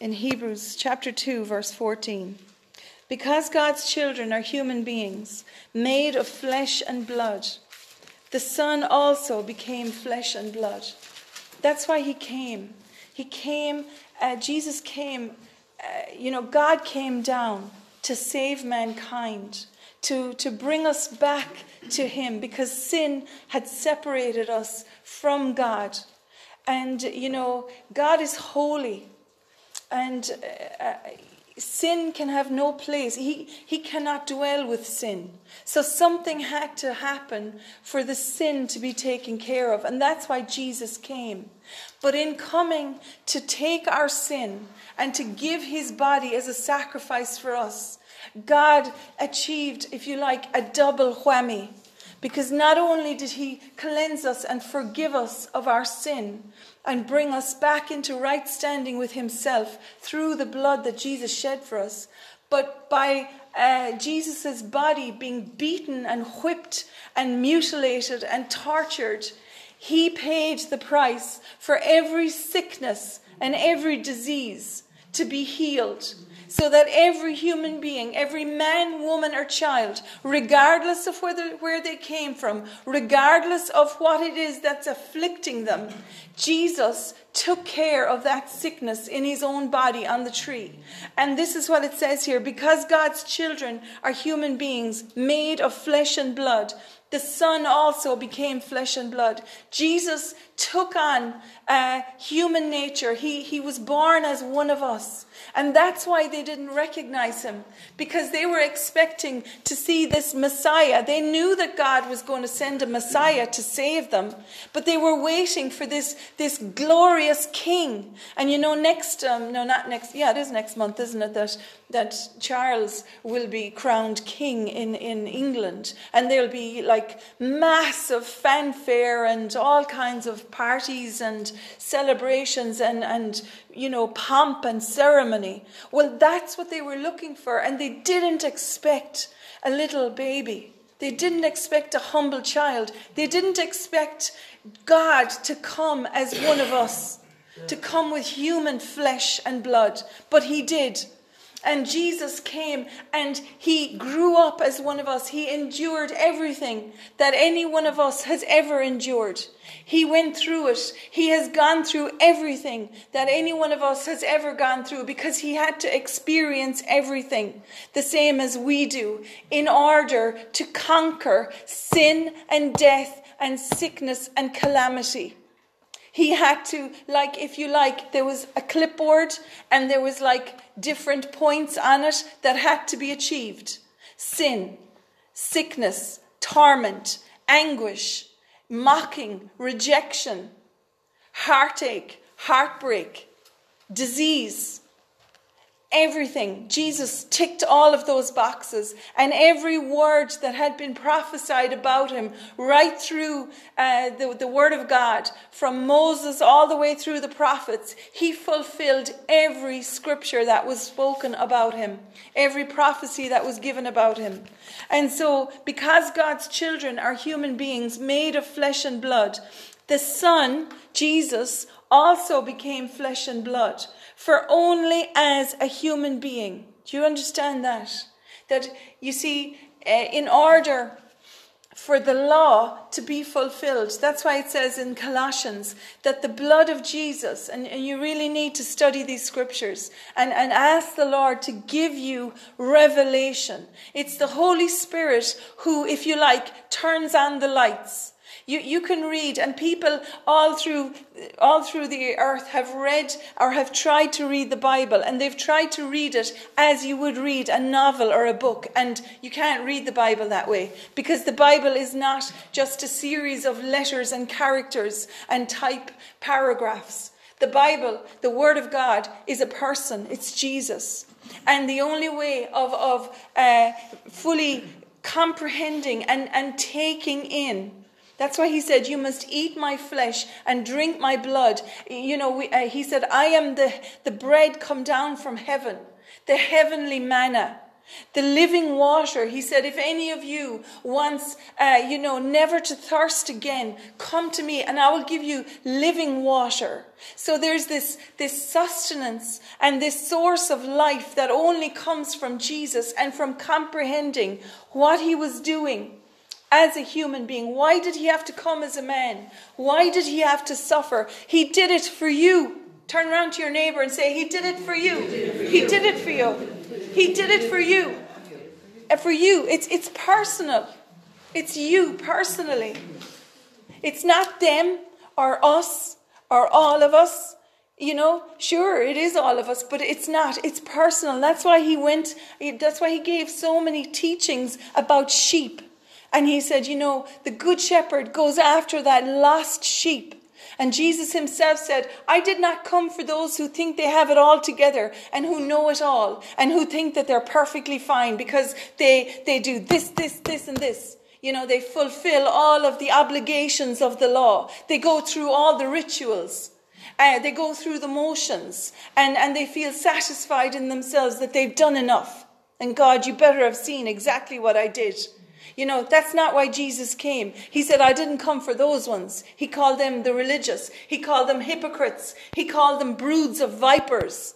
in Hebrews chapter 2, verse 14. Because God's children are human beings, made of flesh and blood, the Son also became flesh and blood. That's why he came. He came, uh, Jesus came, uh, you know, God came down to save mankind, to, to bring us back to him because sin had separated us from God. And, you know, God is holy. And uh, sin can have no place. He, he cannot dwell with sin. So something had to happen for the sin to be taken care of. And that's why Jesus came. But in coming to take our sin and to give his body as a sacrifice for us, God achieved, if you like, a double whammy. Because not only did he cleanse us and forgive us of our sin, and bring us back into right standing with Himself through the blood that Jesus shed for us. But by uh, Jesus' body being beaten and whipped and mutilated and tortured, He paid the price for every sickness and every disease to be healed so that every human being, every man, woman, or child, regardless of whether, where they came from, regardless of what it is that's afflicting them, Jesus took care of that sickness in his own body on the tree. And this is what it says here because God's children are human beings made of flesh and blood, the Son also became flesh and blood. Jesus took on uh, human nature. He, he was born as one of us. And that's why they didn't recognize him, because they were expecting to see this Messiah. They knew that God was going to send a Messiah to save them, but they were waiting for this, this glorious king. And you know, next, um, no, not next, yeah, it is next month, isn't it, that, that Charles will be crowned king in, in England. And there'll be like massive fanfare and all kinds of parties and celebrations and, and you know, pomp and ceremony. Well, that's what they were looking for, and they didn't expect a little baby. They didn't expect a humble child. They didn't expect God to come as one of us, to come with human flesh and blood. But He did. And Jesus came and he grew up as one of us. He endured everything that any one of us has ever endured. He went through it. He has gone through everything that any one of us has ever gone through because he had to experience everything the same as we do in order to conquer sin and death and sickness and calamity he had to like if you like there was a clipboard and there was like different points on it that had to be achieved. Sin sickness torment anguish mocking rejection heartache heartbreak disease everything. Jesus ticked all of those boxes, and every word that had been prophesied about him, right through uh, the, the Word of God, from Moses all the way through the prophets, he fulfilled every scripture that was spoken about him, every prophecy that was given about him. And so, because God's children are human beings made of flesh and blood, the Son, Jesus, also became flesh and blood for only as a human being. Do you understand that? That you see, uh, in order for the law to be fulfilled. That's why it says in Colossians that the blood of Jesus, and, and, you really need to study these scriptures and, and ask the Lord to give you revelation. It's the Holy Spirit who, if you like, turns on the lights you, you can read, and people all through, all through the earth have read or have tried to read the Bible, and they've tried to read it as you would read a novel or a book. And you can't read the Bible that way because the Bible is not just a series of letters and characters and type paragraphs. The Bible, the Word of God, is a person, it's Jesus. And the only way of, of uh, fully comprehending and, and taking in that's why he said, You must eat my flesh and drink my blood. You know, we, uh, he said, I am the, the bread come down from heaven, the heavenly manna. the living water. He said, If any of you wants, uh, you know, never to thirst again, come to me and I will give you living water. So there's this, this sustenance and this source of life that only comes from Jesus and from comprehending what he was doing as a human being. Why did he have to come as a man? Why did he have to suffer? He did it for you. Turn around to your neighbor and say, He did it for you. He did it for you. He did it for you. And for you, it's, it's personal. It's you personally. It's not them or us or all of us. You know, sure, it is all of us, but it's not. It's personal. That's why he went, that's why he gave so many teachings about sheep. And he said, you know, the good shepherd goes after that lost sheep. And Jesus himself said, I did not come for those who think they have it all together and who know it all and who think that they're perfectly fine because they, they do this, this, this, and this. You know, they fulfill all of the obligations of the law. They go through all the rituals. Uh, they go through the motions and, and they feel satisfied in themselves that they've done enough. And God, you better have seen exactly what I did. You know, that's not why Jesus came. He said, I didn't come for those ones. He called them the religious. He called them hypocrites. He called them broods of vipers.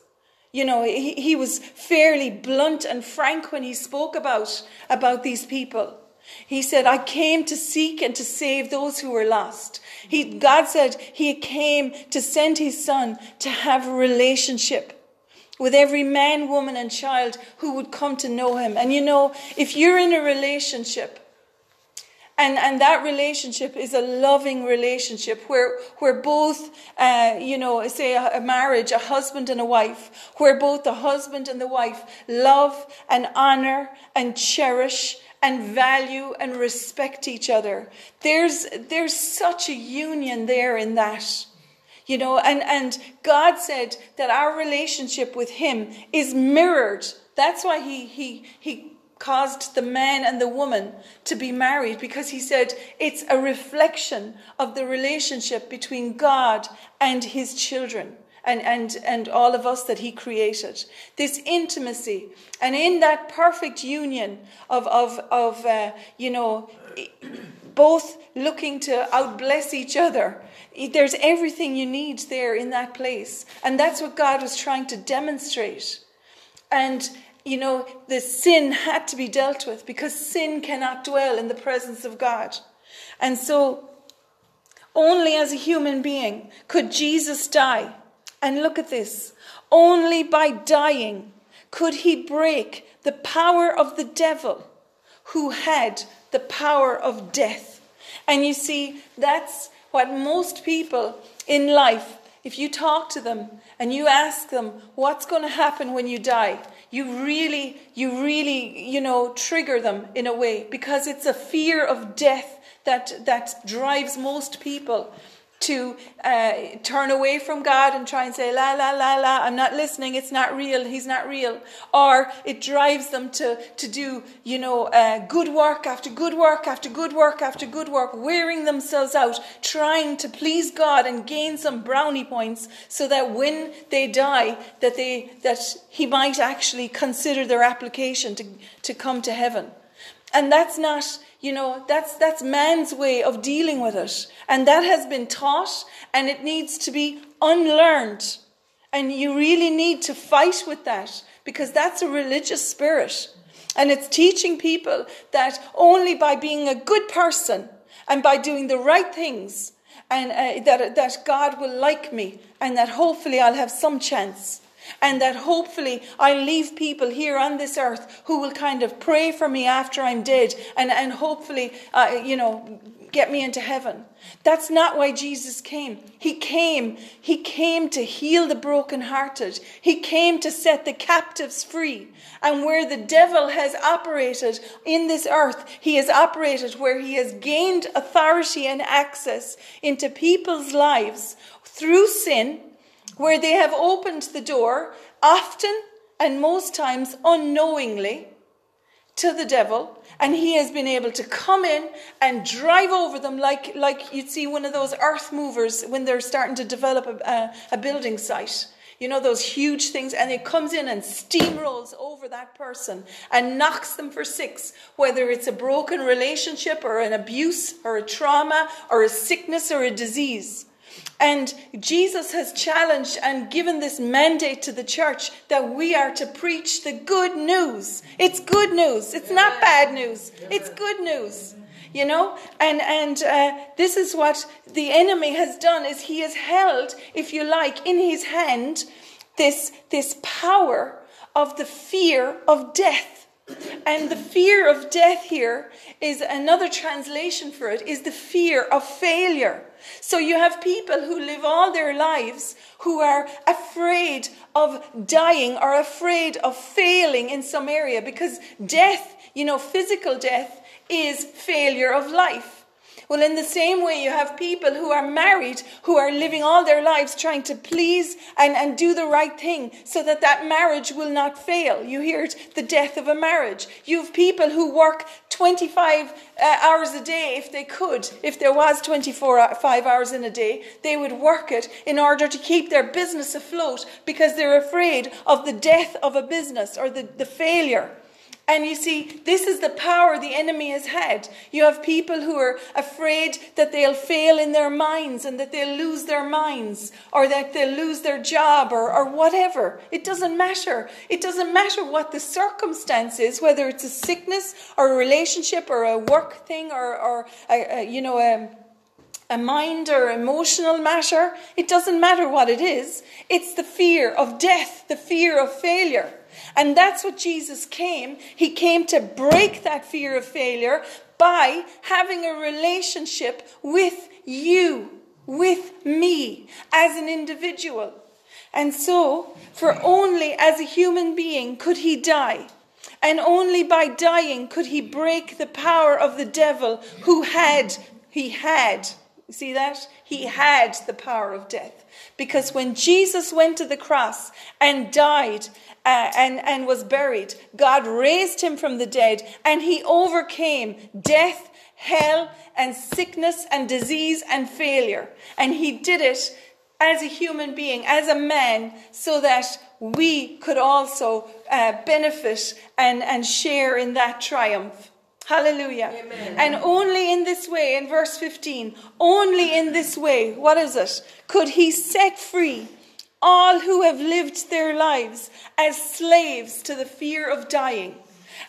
You know, he, he was fairly blunt and frank when he spoke about, about these people. He said, I came to seek and to save those who were lost. He, God said he came to send his son to have a relationship with every man, woman, and child who would come to know him. And you know, if you're in a relationship, and, and that relationship is a loving relationship where, where both, uh, you know, say a, a marriage, a husband and a wife, where both the husband and the wife love and honor and cherish and value and respect each other. There's, there's such a union there in that. You know, and, and God said that our relationship with Him is mirrored. That's why He, he, he caused the man and the woman to be married because He said it's a reflection of the relationship between God and His children. And, and, and all of us that he created. This intimacy. And in that perfect union of, of, of uh, you know, both looking to outbless each other there's everything you need there in that place. And that's what God was trying to demonstrate. And, you know, the sin had to be dealt with because sin cannot dwell in the presence of God. And so, only as a human being could Jesus die. And look at this only by dying could he break the power of the devil who had the power of death. And you see, that's what most people in life, if you talk to them and you ask them what's going to happen when you die, you really, you really, you know, trigger them in a way because it's a fear of death that, that drives most people to uh, turn away from God and try and say, la, la, la, la, I'm not listening, it's not real, he's not real. Or it drives them to, to do, you know, uh, good work after good work after good work after good work, wearing themselves out, trying to please God and gain some brownie points so that when they die, that, they, that he might actually consider their application to, to come to heaven. And that's not, you know, that's, that's man's way of dealing with it. And that has been taught and it needs to be unlearned. And you really need to fight with that because that's a religious spirit. And it's teaching people that only by being a good person and by doing the right things and uh, that, that God will like me and that hopefully I'll have some chance and that hopefully I'll leave people here on this earth who will kind of pray for me after I'm dead and, and hopefully, uh, you know, get me into heaven. That's not why Jesus came. He came, he came to heal the brokenhearted. He came to set the captives free. And where the devil has operated in this earth, he has operated where he has gained authority and access into people's lives through sin where they have opened the door, often and most times unknowingly, to the devil, and he has been able to come in and drive over them like, like you'd see one of those earth movers when they're starting to develop a, a, a building site. you know, those huge things, and it comes in and steamrolls over that person and knocks them for six, whether it's a broken relationship or an abuse or a trauma or a sickness or a disease. And Jesus has challenged and given this mandate to the church that we are to preach the good news. It's good news. It's not bad news. It's good news you know and and uh, this is what the enemy has done is he has held if you like in his hand this this power of the fear of death and the fear of death here is another translation for it is the fear of failure so you have people who live all their lives who are afraid of dying or afraid of failing in some area because death you know physical death is failure of life. Well, in the same way, you have people who are married who are living all their lives trying to please and, and do the right thing so that that marriage will not fail. You hear it, the death of a marriage. You have people who work 25 uh, hours a day if they could. If there was 24 5 hours in a day, they would work it in order to keep their business afloat because they're afraid of the death of a business or the, the failure. And you see, this is the power the enemy has had. You have people who are afraid that they'll fail in their minds and that they'll lose their minds or that they'll lose their job or, or whatever. It doesn't matter. It doesn't matter what the circumstance is, whether it's a sickness or a relationship or a work thing or, or a, a, you know, a, a mind or emotional matter. It doesn't matter what it is. It's the fear of death, the fear of failure. And that's what Jesus came. He came to break that fear of failure by having a relationship with you, with me as an individual. And so, for only as a human being could he die. And only by dying could he break the power of the devil who had, he had, see that? He had the power of death. Because when Jesus went to the cross and died uh, and, and was buried. God raised him from the dead and he overcame death, hell, and sickness and disease and failure. And he did it as a human being, as a man, so that we could also uh, benefit and, and share in that triumph. Hallelujah. Amen. And only in this way, in verse 15, only in this way, what is it? Could he set free all who have lived their lives as slaves to the fear of dying.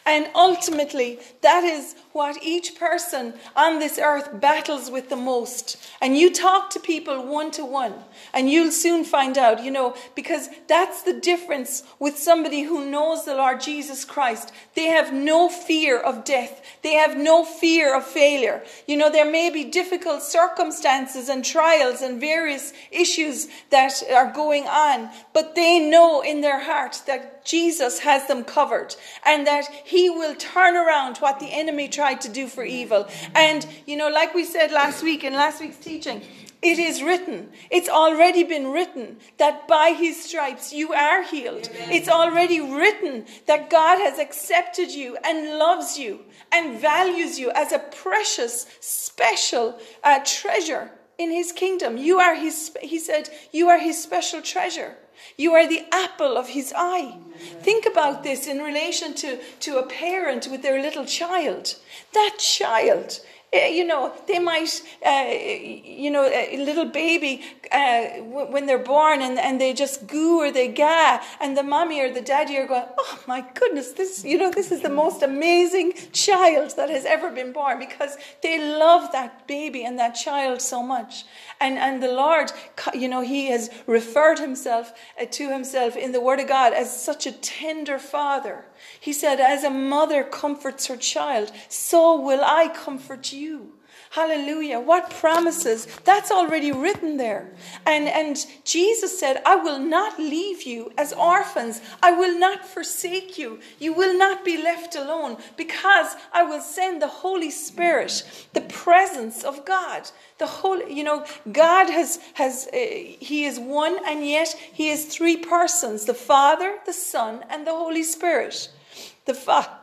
And ultimately, that is what each person on this earth battles with the most. And you talk to people one to one, and you'll soon find out, you know, because that's the difference with somebody who knows the Lord Jesus Christ. They have no fear of death, they have no fear of failure. You know, there may be difficult circumstances and trials and various issues that are going on, but they know in their heart that Jesus has them covered and that He will turn around what the enemy tried to do for evil. And, you know, like we said last week in last week's teaching, it is written. It's already been written that by his stripes you are healed. Amen. It's already written that God has accepted you and loves you and values you as a precious, special uh, treasure in his kingdom. You are his, he said, you are his special treasure. You are the apple of his eye. Think about this in relation to, to a parent with their little child. That child you know, they might, uh, you know, a little baby uh, when they're born and, and they just goo or they ga, and the mommy or the daddy are going, oh my goodness, this, you know, this is the most amazing child that has ever been born because they love that baby and that child so much. And, and the Lord, you know, He has referred Himself to Himself in the Word of God as such a tender Father. He said, As a mother comforts her child, so will I comfort you. Hallelujah. What promises? That's already written there. And, and Jesus said, I will not leave you as orphans. I will not forsake you. You will not be left alone because I will send the Holy Spirit, the presence of God. The Holy, you know, God has, has uh, He is one and yet He is three persons the Father, the Son, and the Holy Spirit. The Father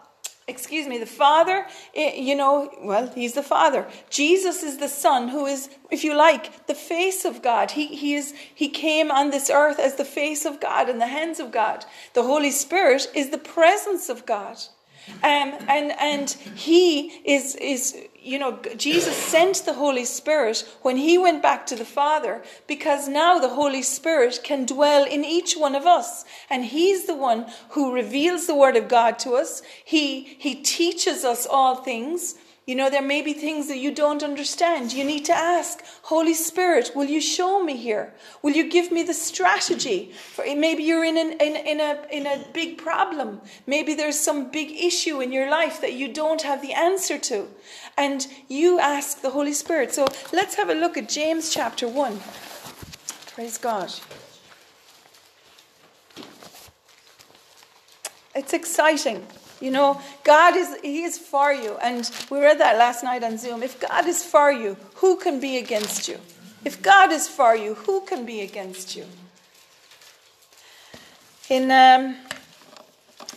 excuse me, the Father, eh, you know, well, He's the Father. Jesus is the Son, who is, if you like, the face of God. He, he, is, he came on this earth as the face of God and the hands of God. The Holy Spirit is the presence of God. Um, and and he is is you know Jesus sent the Holy Spirit when he went back to the Father because now the Holy Spirit can dwell in each one of us. And he's the one who reveals the word of God to us. He he teaches us all things you know, there may be things that you don't understand. You need to ask, Holy Spirit, will you show me here? Will you give me the strategy? For eh, maybe you're in, an, in, in, a, in a big problem. Maybe there's some big issue in your life that you don't have the answer to. And you ask the Holy Spirit. So let's have a look at James chapter 1. Praise God. It's exciting. You know, God is He is for you. And we read that last night on Zoom. If God is for you, who can be against you? If God is for you, who can be against you? In, um,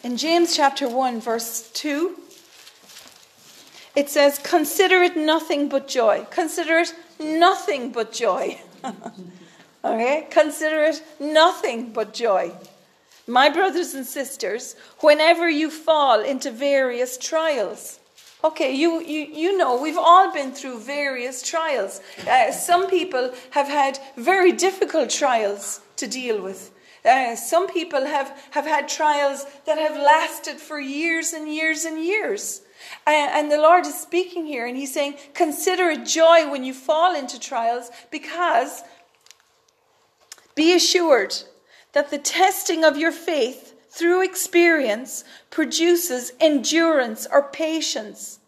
in James chapter 1, verse 2, it says, Consider it nothing but joy. Consider it nothing but joy. okay? Consider it nothing but joy my brothers and sisters, whenever you fall into various trials. Okay, you, you, you know, we've all been through various trials. Uh, some people have had very difficult trials to deal with. Uh, some people have, have had trials that have lasted for years and years and years. Uh, and the Lord is speaking here, and He's saying, Consider it joy when you fall into trials, because be assured that the testing of your faith through experience produces endurance or patience.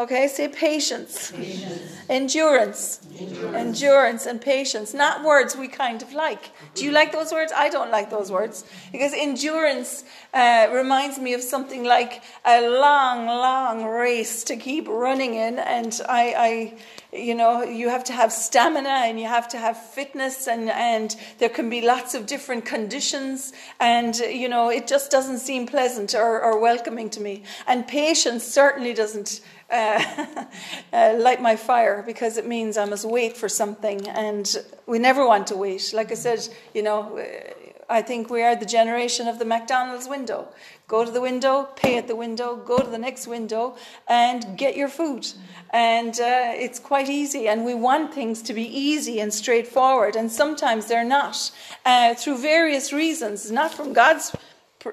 Okay, say patience. patience. Endurance. Endurance. Endurance and patience. Not words we kind of like. Do you like those words? I don't like those words. Because endurance uh, reminds me of something like a long, long race to keep running in. And I, I you know you have to have stamina and you have to have fitness and and there can be lots of different conditions and you know it just doesn't seem pleasant or, or welcoming to me and patience certainly doesn't uh, uh, light my fire because it means I must wait for something and we never want to wait like I said you know I think we are the generation of the McDonald's window. Go to the window, pay at the window, go to the next window, and get your food. And uh, it's quite easy. And we want things to be easy and straightforward. And sometimes they're not, uh, through various reasons, not from God's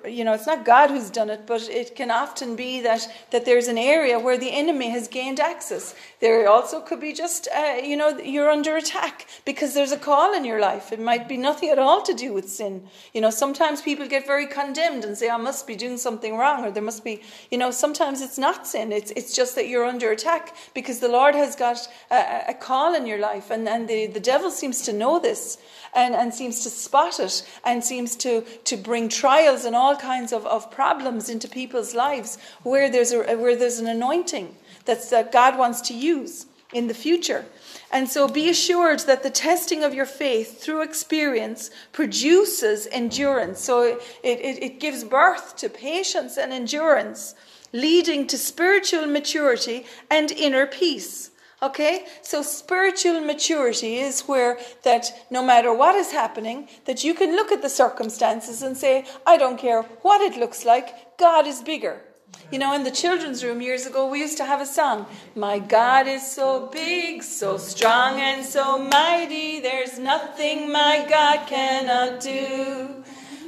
you know, it's not God who's done it, but it can often be that, that there's an area where the enemy has gained access. There also could be just, uh, you know, you're under attack because there's a call in your life. It might be nothing at all to do with sin. You know, sometimes people get very condemned and say, I must be doing something wrong, or there must be, you know, sometimes it's not sin. It's, it's just that you're under attack because the Lord has got a, a call in your life. And, and the, the devil seems to know this and, and seems to spot it and seems to, to bring trials and all kinds of, of problems into people's lives where there's, a, where there's an anointing that uh, God wants to use in the future. And so be assured that the testing of your faith through experience produces endurance. So it, it, it gives birth to patience and endurance, leading to spiritual maturity and inner peace. Okay? So spiritual maturity is where that no matter what is happening, that you can look at the circumstances and say, I don't care what it looks like, God is bigger. You know, in the children's room years ago, we used to have a song My God is so big, so strong, and so mighty, there's nothing my God cannot do.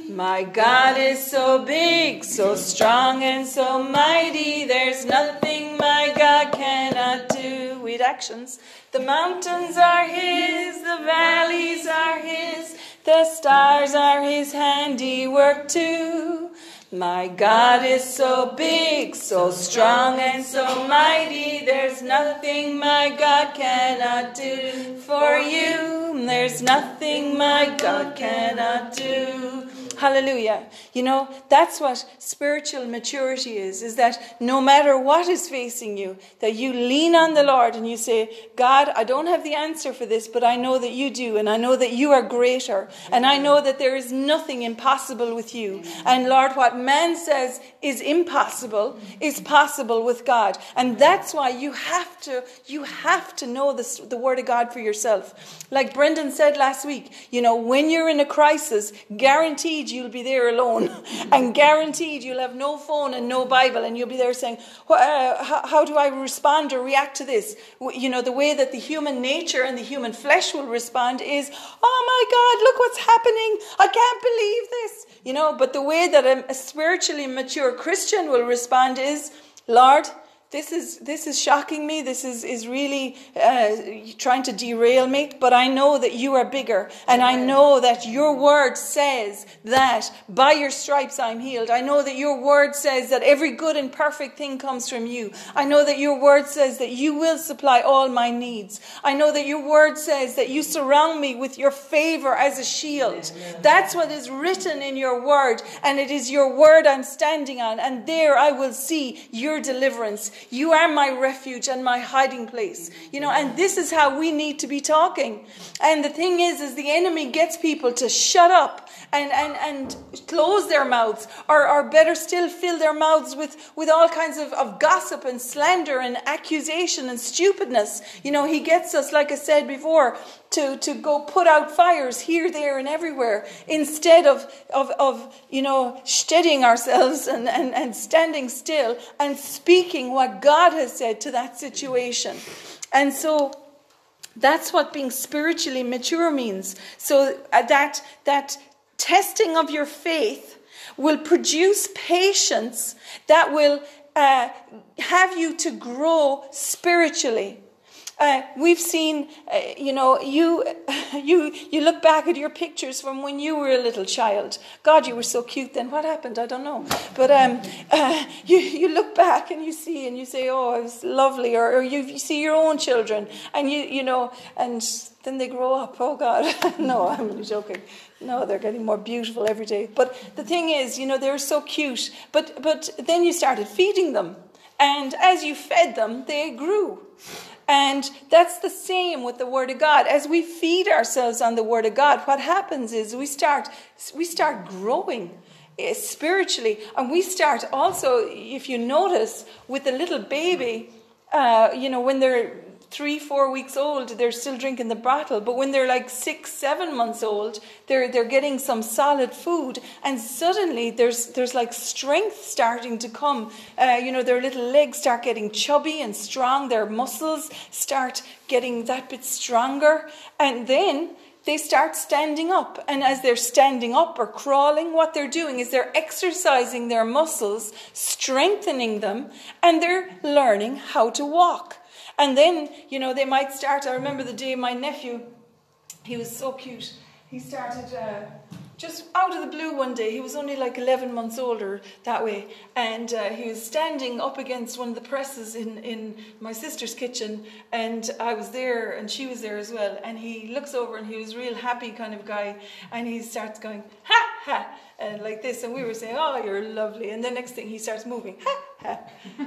My God is so big, so strong, and so mighty, there's nothing my God cannot do. With actions, the mountains are His, the valleys are His, the stars are His handiwork too. My God is so big, so strong, and so mighty. There's nothing my God cannot do for you. There's nothing my God cannot do. Hallelujah. You know, that's what spiritual maturity is, is that no matter what is facing you, that you lean on the Lord and you say, God, I don't have the answer for this, but I know that you do, and I know that you are greater, and I know that there is nothing impossible with you. And Lord, what man says is impossible is possible with God. And that's why you have to, you have to know this, the word of God for yourself. Like Brendan said last week, you know, when you're in a crisis, guaranteed you'll be there alone, and guaranteed you'll have no phone and no Bible, and you'll be there saying, uh, how, how do I respond or react to this? You know, the way that the human nature and the human flesh will respond is, oh my God, look what's happening. I can't believe this. You know, but the way that a, a spiritually mature Christian will respond is, Lord, this is this is shocking me. This is is really uh, trying to derail me but i know that you are bigger and i know that your word says that by your stripes i'm healed. I know that your word says that every good and perfect thing comes from you. I know that your word says that you will supply all my needs. I know that your word says that you surround me with your favor as a shield. That's what is written in your word and it is your word i'm standing on and there i will see your deliverance you are my refuge and my hiding place. You know, and this is how we need to be talking. And the thing is, is the enemy gets people to shut up and, and, and close their mouths, or, or better still, fill their mouths with, with all kinds of, of gossip and slander and accusation and stupidness. You know, he gets us, like I said before, to, to go put out fires here, there, and everywhere instead of, of, of you know, steadying ourselves and, and, and standing still and speaking what God has said to that situation. And so that's what being spiritually mature means. So uh, that, that testing of your faith will produce patience that will uh, have you to grow spiritually. Uh, we've seen, uh, you know, you, you, you look back at your pictures from when you were a little child. God, you were so cute then. What happened? I don't know. But um, uh, you, you look back and you see and you say, oh, it was lovely. Or, or you, you see your own children and you, you know, and then they grow up. Oh, God. no, I'm joking. No, they're getting more beautiful every day. But the thing is, you know, they're so cute. But, but then you started feeding them. And as you fed them, they grew. And that's the same with the Word of God. As we feed ourselves on the Word of God, what happens is we start, we start growing eh, spiritually. And we start also, if you notice, with the little baby, uh, you know, when they're three, four weeks old, they're still drinking the bottle. But when they're like six, seven months old, they're they're getting some solid food, and suddenly there's there's like strength starting to come. Uh, you know, their little legs start getting chubby and strong. Their muscles start getting that bit stronger, and then they start standing up. And as they're standing up or crawling, what they're doing is they're exercising their muscles, strengthening them, and they're learning how to walk. And then, you know, they might start. I remember the day my nephew, he was so cute. He started uh, just out of the blue one day. He was only like 11 months older that way. And uh, he was standing up against one of the presses in, in my sister's kitchen. And I was there and she was there as well. And he looks over and he was real happy kind of guy. And he starts going, ha, ha and like this, and we were saying, "Oh, you're lovely," and the next thing he starts moving, ha, ha,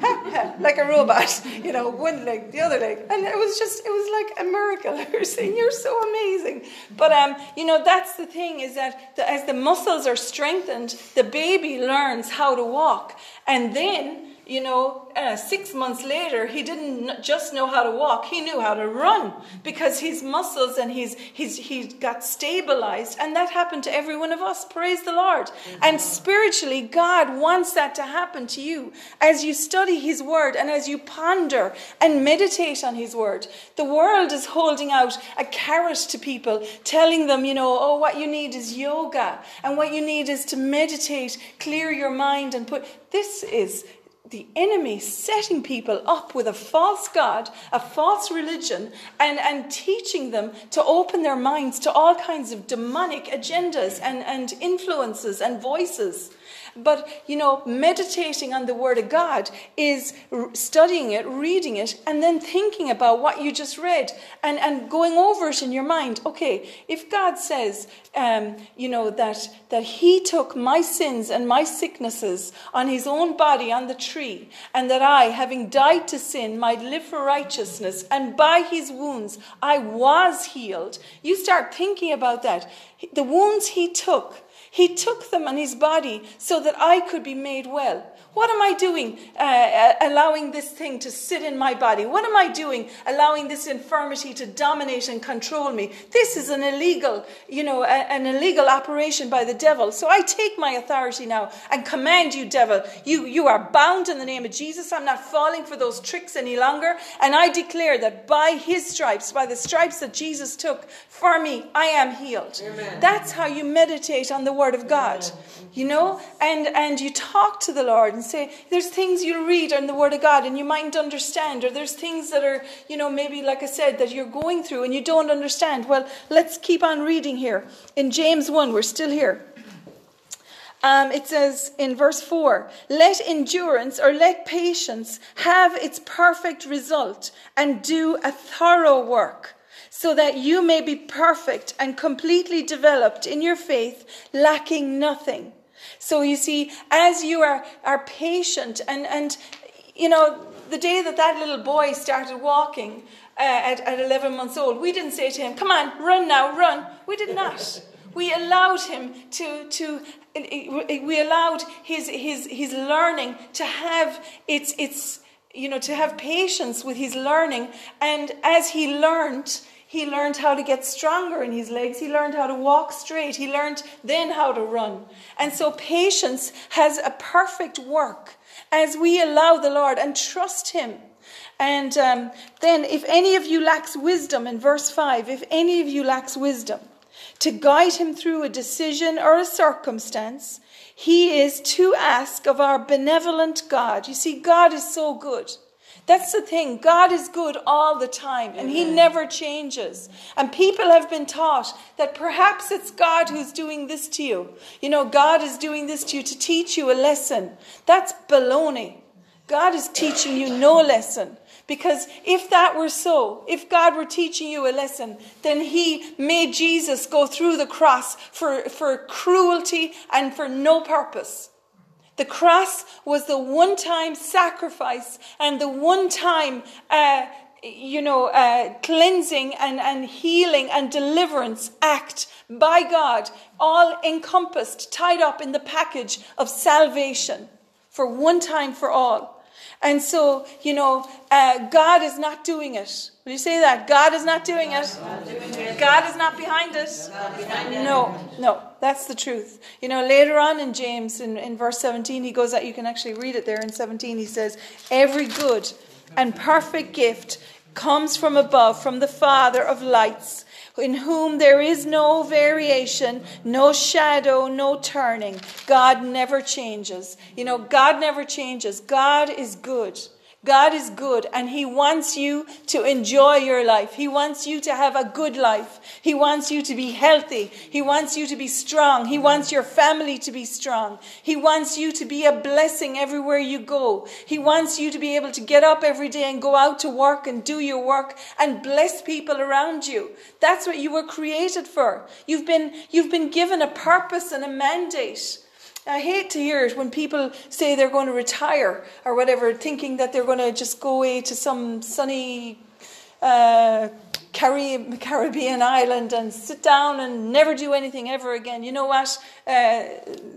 ha, ha, like a robot, you know, one leg, the other leg, and it was just, it was like a miracle. We were saying, "You're so amazing," but um, you know, that's the thing is that the, as the muscles are strengthened, the baby learns how to walk, and then you know, uh, six months later, he didn't just know how to walk, he knew how to run because his muscles and his, his, he got stabilized. And that happened to every one of us. Praise the Lord. Mm-hmm. And spiritually, God wants that to happen to you as you study his word and as you ponder and meditate on his word. The world is holding out a carrot to people, telling them, you know, oh, what you need is yoga and what you need is to meditate, clear your mind, and put. This is the enemy setting people up with a false God, a false religion, and, and teaching them to open their minds to all kinds of demonic agendas and, and influences and voices. But, you know, meditating on the Word of God is studying it, reading it, and then thinking about what you just read and, and going over it in your mind. Okay, if God says, um, you know, that, that He took my sins and my sicknesses on His own body on the tree, and that I, having died to sin, might live for righteousness, and by His wounds I was healed, you start thinking about that. The wounds He took he took them on his body so that I could be made well. What am I doing uh, uh, allowing this thing to sit in my body? What am I doing allowing this infirmity to dominate and control me? This is an illegal, you know, a, an illegal operation by the devil. So I take my authority now and command you, devil, you, you are bound in the name of Jesus. I'm not falling for those tricks any longer. And I declare that by his stripes, by the stripes that Jesus took for me, I am healed. Amen. That's how you meditate on the word of God, you know, and, and you talk to the Lord and say, there's things you read in the Word of God and you mightn't understand, or there's things that are, you know, maybe, like I said, that you're going through and you don't understand. Well, let's keep on reading here. In James 1, we're still here. Um, it says in verse 4 let endurance or let patience have its perfect result and do a thorough work so that you may be perfect and completely developed in your faith, lacking nothing. So you see, as you are, are patient, and, and you know, the day that that little boy started walking uh, at, at 11 months old, we didn't say to him, Come on, run now, run. We did not. We allowed him to, to we allowed his, his, his learning to have its, its, you know, to have patience with his learning. And as he learned, he learned how to get stronger in his legs. He learned how to walk straight. He learned then how to run. And so patience has a perfect work as we allow the Lord and trust Him. And um, then, if any of you lacks wisdom, in verse 5, if any of you lacks wisdom to guide him through a decision or a circumstance, he is to ask of our benevolent God. You see, God is so good. That's the thing. God is good all the time and He never changes. And people have been taught that perhaps it's God who's doing this to you. You know, God is doing this to you to teach you a lesson. That's baloney. God is teaching you no lesson. Because if that were so, if God were teaching you a lesson, then He made Jesus go through the cross for, for cruelty and for no purpose. The cross was the one time sacrifice and the one time, uh, you know, uh, cleansing and, and healing and deliverance act by God, all encompassed, tied up in the package of salvation for one time for all. And so, you know, uh, God is not doing it. Will you say that? God is not doing it. God is not behind it. No, no, that's the truth. You know, later on in James, in, in verse 17, he goes out, you can actually read it there in 17. He says, Every good and perfect gift comes from above, from the Father of lights in whom there is no variation, no shadow, no turning. God never changes. You know, God never changes. God is good. God is good and He wants you to enjoy your life. He wants you to have a good life. He wants you to be healthy. He wants you to be strong. He wants your family to be strong. He wants you to be a blessing everywhere you go. He wants you to be able to get up every day and go out to work and do your work and bless people around you. That's what you were created for. You've been, you've been given a purpose and a mandate. I hate to hear it when people say they're going to retire or whatever, thinking that they're going to just go away to some sunny uh, Caribbean island and sit down and never do anything ever again. You know what? Uh,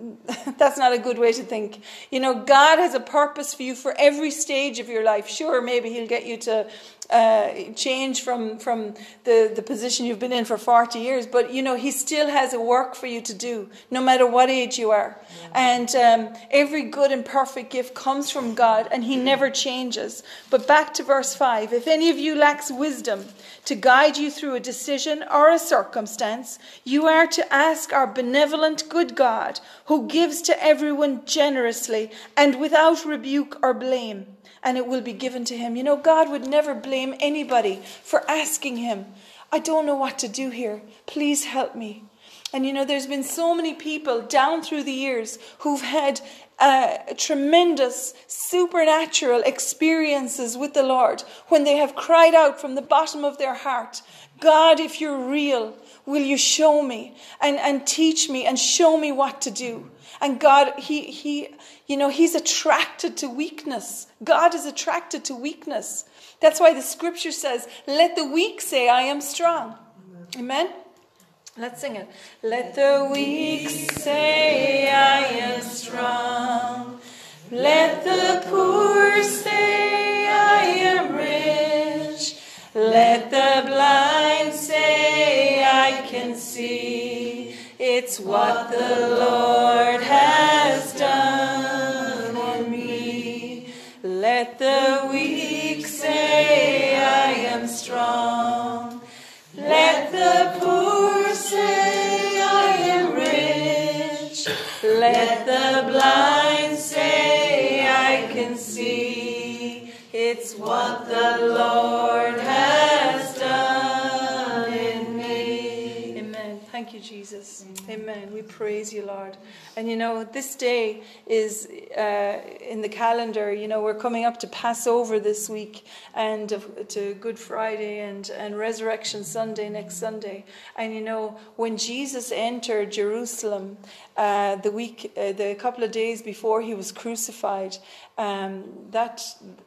that's not a good way to think. You know, God has a purpose for you for every stage of your life. Sure, maybe He'll get you to uh, change from from the, the position you've been in for 40 years but you know he still has a work for you to do no matter what age you are. And um, every good and perfect gift comes from god and he never changes. But back to verse 5 if any of you lacks wisdom to guide you through a decision or a circumstance you are to ask our benevolent good god who gives to everyone generously and without rebuke or blame, and it will be given to him. You know, God would never blame anybody for asking him, I don't know what to do here. Please help me. And you know, there's been so many people down through the years who've had uh, tremendous supernatural experiences with the Lord when they have cried out from the bottom of their heart, God, if you're real, will you show me and, and teach me and show me what to do? And God, he, he, you know, He's attracted to weakness. God is attracted to weakness. That's why the scripture says, let the weak say, I am strong. Amen? Let's sing it. Let the weak say, I am strong. Let the poor say, I am rich. Let the blind say, I can see. It's what the Lord has Amen. We praise you, Lord. And you know, this day is uh, in the calendar. You know, we're coming up to Passover this week and to Good Friday and, and Resurrection Sunday next Sunday. And you know, when Jesus entered Jerusalem uh, the week, uh, the couple of days before he was crucified, um, that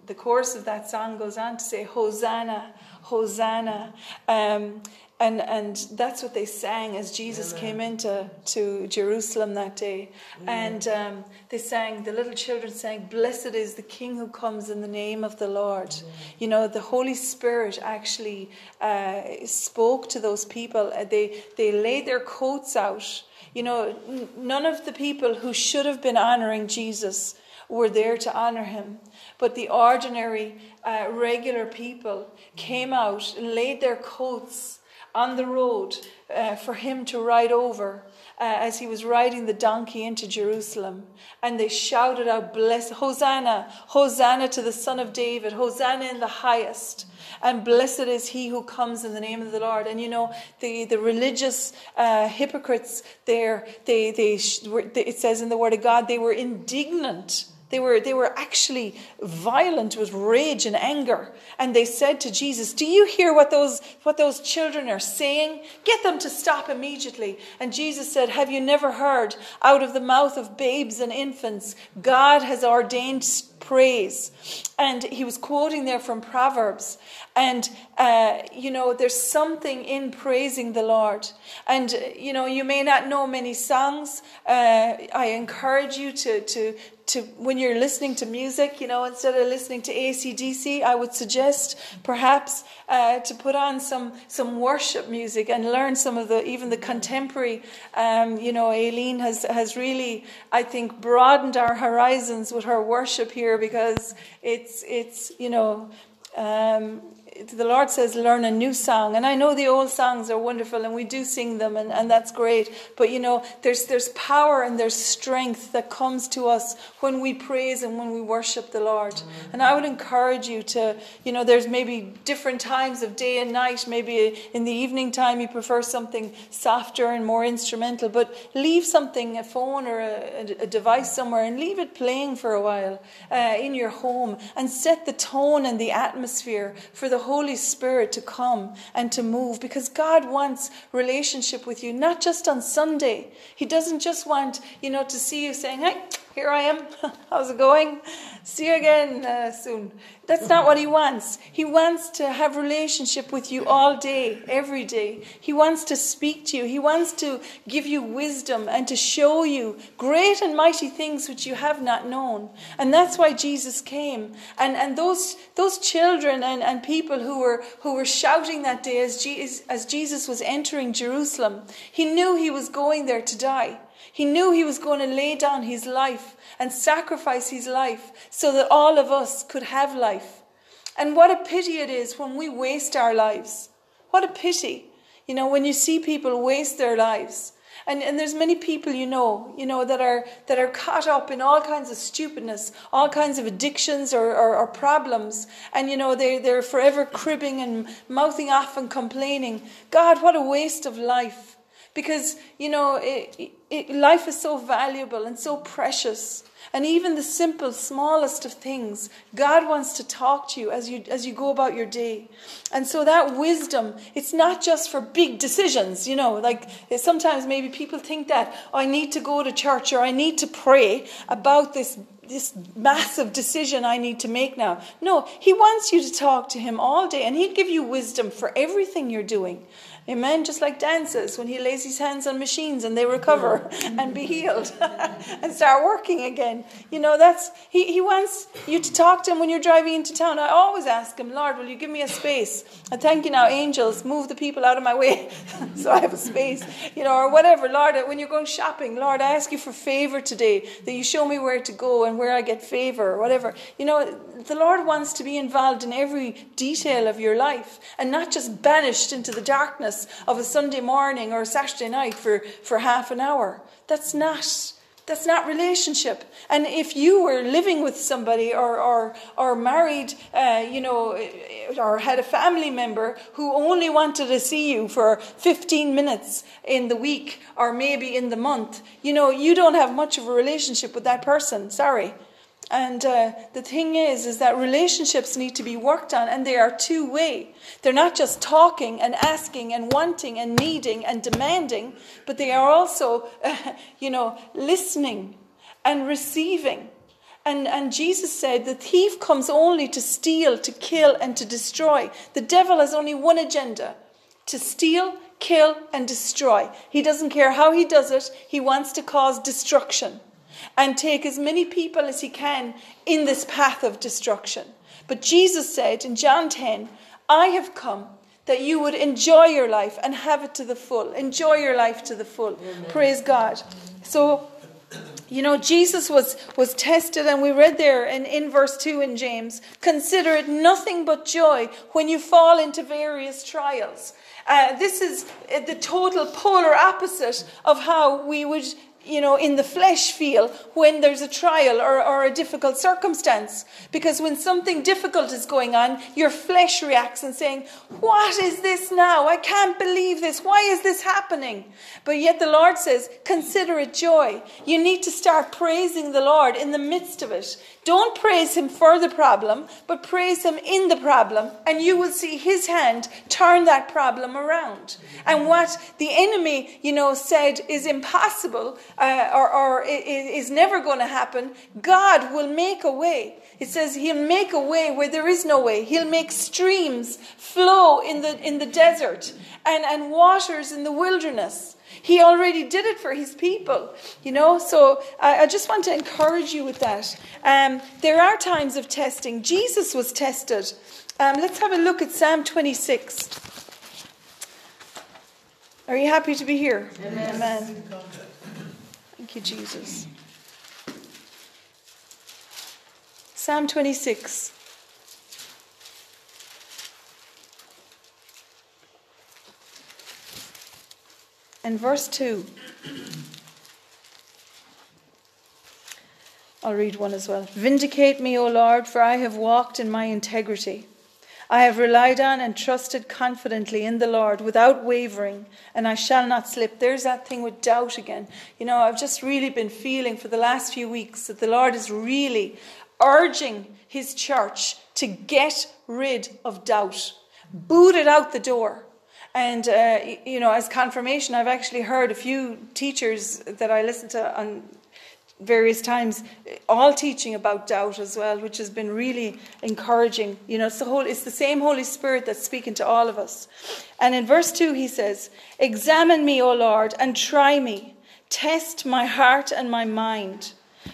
the chorus of that song goes on to say, Hosanna, Hosanna. Um, and and that's what they sang as Jesus Amen. came into to Jerusalem that day. Amen. And um, they sang, the little children sang, "Blessed is the King who comes in the name of the Lord." Amen. You know, the Holy Spirit actually uh, spoke to those people. Uh, they they laid their coats out. You know, n- none of the people who should have been honoring Jesus were there to honor him. But the ordinary, uh, regular people came out and laid their coats on the road uh, for him to ride over uh, as he was riding the donkey into Jerusalem. And they shouted out, Bless, Hosanna, Hosanna to the Son of David, Hosanna in the highest. And blessed is he who comes in the name of the Lord. And you know, the, the religious uh, hypocrites there, they, they, it says in the Word of God, they were indignant they were, they were actually violent with rage and anger. And they said to Jesus, Do you hear what those, what those children are saying? Get them to stop immediately. And Jesus said, Have you never heard out of the mouth of babes and infants, God has ordained praise? And he was quoting there from Proverbs. And, uh, you know, there's something in praising the Lord. And, you know, you may not know many songs. Uh, I encourage you to, to, to when you're listening to music, you know, instead of listening to ACDC, I would suggest perhaps uh, to put on some some worship music and learn some of the even the contemporary. Um, you know, Aileen has has really, I think, broadened our horizons with her worship here because it's it's you know. Um, the Lord says, learn a new song. And I know the old songs are wonderful and we do sing them and, and that's great. But you know, there's, there's power and there's strength that comes to us when we praise and when we worship the Lord. And I would encourage you to, you know, there's maybe different times of day and night. Maybe in the evening time you prefer something softer and more instrumental, but leave something, a phone or a, a device somewhere and leave it playing for a while uh, in your home and set the tone and the atmosphere for the Holy Spirit to come and to move because God wants relationship with you, not just on Sunday. He doesn't just want, you know, to see you saying, hey, here I am. How's it going? See you again uh, soon. That's not what he wants. He wants to have relationship with you all day, every day. He wants to speak to you. He wants to give you wisdom and to show you great and mighty things which you have not known. And that's why Jesus came. And and those those children and, and people who were who were shouting that day as as Jesus was entering Jerusalem, he knew he was going there to die. He knew he was going to lay down his life and sacrifice his life so that all of us could have life. And what a pity it is when we waste our lives. What a pity. You know, when you see people waste their lives And, and there's many people you know, you know, that are that are caught up in all kinds of stupidness, all kinds of addictions or, or, or problems. And you know, they they're forever cribbing and mouthing off and complaining. God, what a waste of life. Because, you know, it, it, life is so valuable and so precious. And even the simple, smallest of things, God wants to talk to you as you as you go about your day. And so that wisdom, it's not just for big decisions, you know, like eh, sometimes maybe people think that oh, I need to go to church or I need to pray about this this massive decision I need to make now. No, he wants you to talk to him all day and he'll give you wisdom for everything you're doing. Amen. Just like dances when he lays his hands on machines and they recover and be healed and start working again. You know, that's he, he wants you to talk to him when you're driving into town. I always ask him, Lord, will you give me a space? I thank you now, angels, move the people out of my way so I have a space. You know, or whatever. Lord, when you're going shopping, Lord, I ask you for favor today, that you show me where to go and where I get favor or whatever. You know, the Lord wants to be involved in every detail of your life and not just banished into the darkness of a Sunday morning or a Saturday night for, for half an hour. That's not that's not relationship. And if you were living with somebody or, or, or married, uh, you know, or had a family member who only wanted to see you for 15 minutes in the week or maybe in the month, you know, you don't have much of a relationship with that person. Sorry. And uh, the thing is, is that relationships need to be worked on, and they are two way. They're not just talking and asking and wanting and needing and demanding, but they are also, uh, you know, listening and receiving. And, and Jesus said, The thief comes only to steal, to kill, and to destroy. The devil has only one agenda to steal, kill, and destroy. He doesn't care how he does it, he wants to cause destruction and take as many people as he can in this path of destruction. But Jesus said in John 10, I have come that you would enjoy your life and have it to the full. Enjoy your life to the full. Amen. Praise God. So, you know, Jesus was, was tested, and we read there in, in verse 2 in James consider it nothing but joy when you fall into various trials. Uh, this is the total polar opposite of how we would you know, in the flesh feel when there's a trial or, or a difficult circumstance. Because when something difficult is going on, your flesh reacts and saying, What is this now? I can't believe this. Why is this happening? But yet the Lord says, Consider it joy. You need to start praising the Lord in the midst of it. Don't praise Him for the problem, but praise Him in the problem, and you will see His hand turn that problem around. And what the enemy, you know, said is impossible uh, or, or is never going to happen, God will make a way. It says He'll make a way where there is no way. He'll make streams flow in the in the desert and, and waters in the wilderness. He already did it for his people, you know. So I, I just want to encourage you with that. Um, there are times of testing. Jesus was tested. Um, let's have a look at Psalm 26. Are you happy to be here? Amen. Amen. Thank you, Jesus. Psalm 26. And verse 2. I'll read one as well. Vindicate me, O Lord, for I have walked in my integrity. I have relied on and trusted confidently in the Lord without wavering, and I shall not slip. There's that thing with doubt again. You know, I've just really been feeling for the last few weeks that the Lord is really urging His church to get rid of doubt, boot it out the door. And, uh, you know, as confirmation, I've actually heard a few teachers that I listen to on various times, all teaching about doubt as well, which has been really encouraging. You know, it's the, whole, it's the same Holy Spirit that's speaking to all of us. And in verse 2, he says, Examine me, O Lord, and try me. Test my heart and my mind.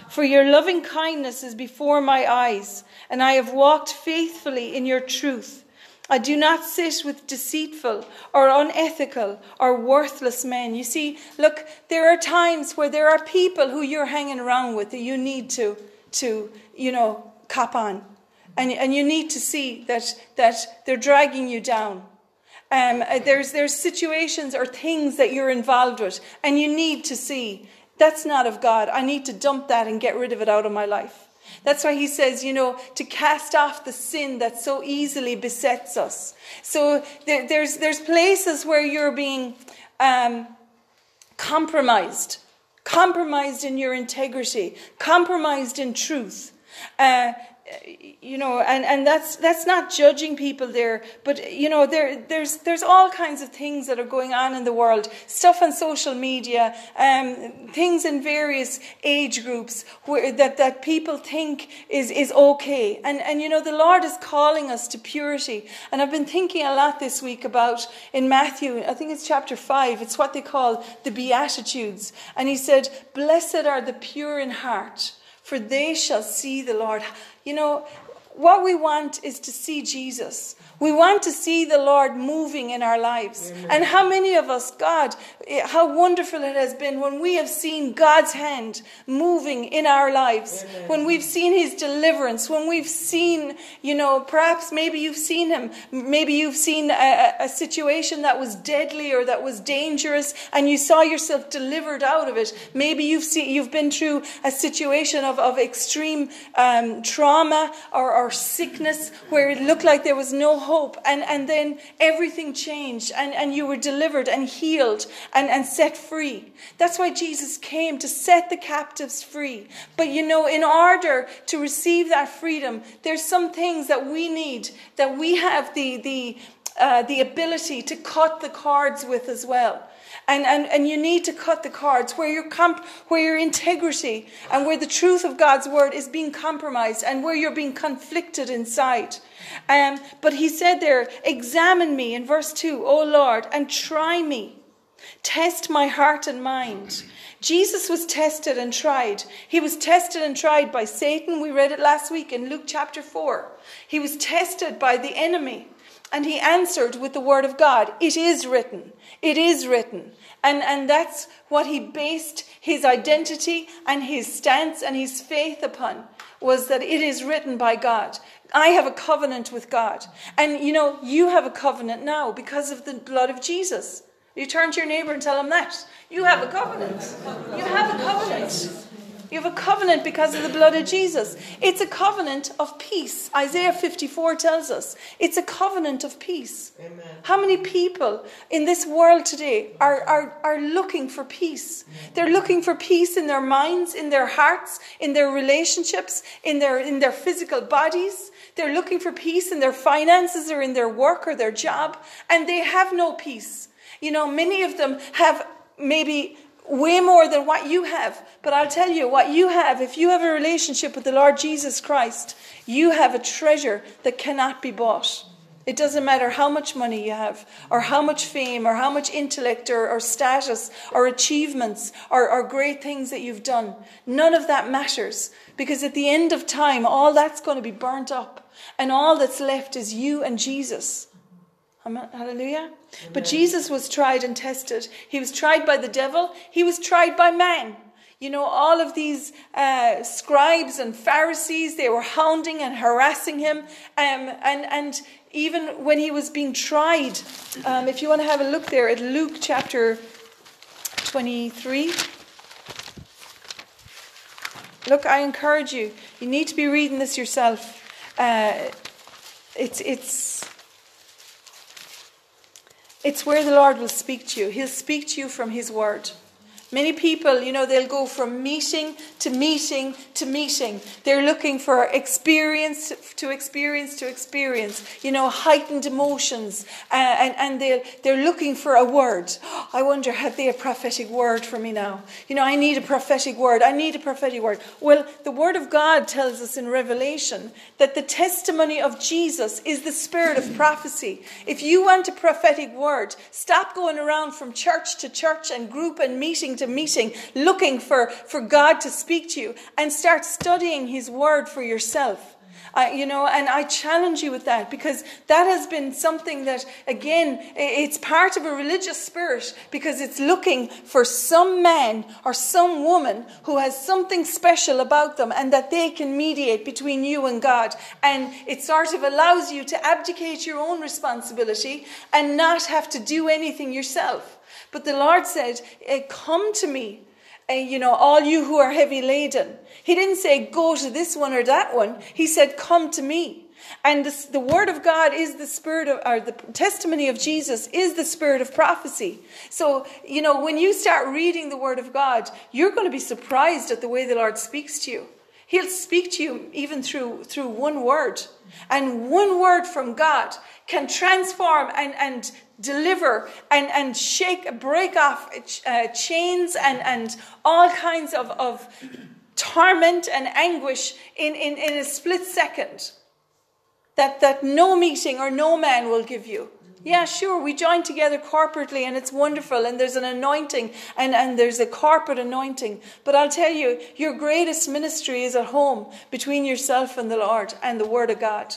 For your loving kindness is before my eyes, and I have walked faithfully in your truth. I do not sit with deceitful or unethical or worthless men. You see, look, there are times where there are people who you're hanging around with that you need to, to you know, cop on. And, and you need to see that, that they're dragging you down. Um, there's, there's situations or things that you're involved with, and you need to see that's not of God. I need to dump that and get rid of it out of my life. That's why he says, you know, to cast off the sin that so easily besets us. So there, there's, there's places where you're being um, compromised, compromised in your integrity, compromised in truth. Uh, you know, and, and that's that's not judging people there, but you know, there there's there's all kinds of things that are going on in the world, stuff on social media, um, things in various age groups where that, that people think is is okay. And and you know, the Lord is calling us to purity. And I've been thinking a lot this week about in Matthew, I think it's chapter five, it's what they call the Beatitudes. And he said, Blessed are the pure in heart, for they shall see the Lord. You know, what we want is to see Jesus. We want to see the Lord moving in our lives. Amen. And how many of us, God, eh, how wonderful it has been when we have seen God's hand moving in our lives, Amen. when we've seen His deliverance, when we've seen, you know, perhaps maybe you've seen Him, maybe you've seen a, a situation that was deadly or that was dangerous and you saw yourself delivered out of it. Maybe you've, seen, you've been through a situation of, of extreme um, trauma or, or sickness where it looked like there was no hope. And, and then everything changed and, and you were delivered and healed and, and set free. That's why Jesus came to set the captives free. But you know, in order to receive that freedom, there's some things that we need, that we have the, the, uh, the ability to cut the cards with as well. And, and, and you need to cut the cards where your, comp- where your integrity and where the truth of God's word is being compromised and where you're being conflicted inside. Um, but he said there, Examine me in verse 2, O Lord, and try me. Test my heart and mind. Jesus was tested and tried. He was tested and tried by Satan. We read it last week in Luke chapter 4. He was tested by the enemy. And he answered with the word of God, It is written. It is written. And, and that's what he based his identity and his stance and his faith upon was that it is written by God. I have a covenant with God. And you know, you have a covenant now because of the blood of Jesus. You turn to your neighbor and tell him that. You have a covenant. You have a covenant. You have a covenant because of the blood of Jesus. It's a covenant of peace. Isaiah 54 tells us it's a covenant of peace. Amen. How many people in this world today are, are, are looking for peace? They're looking for peace in their minds, in their hearts, in their relationships, in their, in their physical bodies. They're looking for peace in their finances or in their work or their job, and they have no peace. You know, many of them have maybe way more than what you have. But I'll tell you, what you have, if you have a relationship with the Lord Jesus Christ, you have a treasure that cannot be bought. It doesn't matter how much money you have, or how much fame, or how much intellect, or, or status, or achievements, or, or great things that you've done. None of that matters. Because at the end of time, all that's going to be burnt up. And all that's left is you and Jesus. Hallelujah. Amen. But Jesus was tried and tested. He was tried by the devil, he was tried by man. You know, all of these uh, scribes and Pharisees, they were hounding and harassing him. Um, and, and even when he was being tried, um, if you want to have a look there at Luke chapter 23. Look, I encourage you. You need to be reading this yourself. Uh, it's, it's, it's where the Lord will speak to you. He'll speak to you from His Word. Many people, you know, they'll go from meeting to meeting to meeting. They're looking for experience to experience to experience, you know, heightened emotions. Uh, and and they're, they're looking for a word. I wonder, have they a prophetic word for me now? You know, I need a prophetic word. I need a prophetic word. Well, the Word of God tells us in Revelation that the testimony of Jesus is the spirit of prophecy. If you want a prophetic word, stop going around from church to church and group and meeting to meeting looking for, for God to speak to you and start studying His Word for yourself. You know, and I challenge you with that because that has been something that, again, it's part of a religious spirit because it's looking for some man or some woman who has something special about them and that they can mediate between you and God. And it sort of allows you to abdicate your own responsibility and not have to do anything yourself. But the Lord said, eh, Come to me, uh, you know, all you who are heavy laden. He didn't say, Go to this one or that one. He said, Come to me. And this, the word of God is the spirit of, or the testimony of Jesus is the spirit of prophecy. So, you know, when you start reading the word of God, you're going to be surprised at the way the Lord speaks to you. He'll speak to you even through, through one word. And one word from God can transform and, and deliver and, and shake, break off uh, chains and, and all kinds of, of torment and anguish in, in, in a split second that, that no meeting or no man will give you. Yeah, sure, we join together corporately and it's wonderful and there's an anointing and, and there's a corporate anointing. But I'll tell you, your greatest ministry is at home between yourself and the Lord and the Word of God.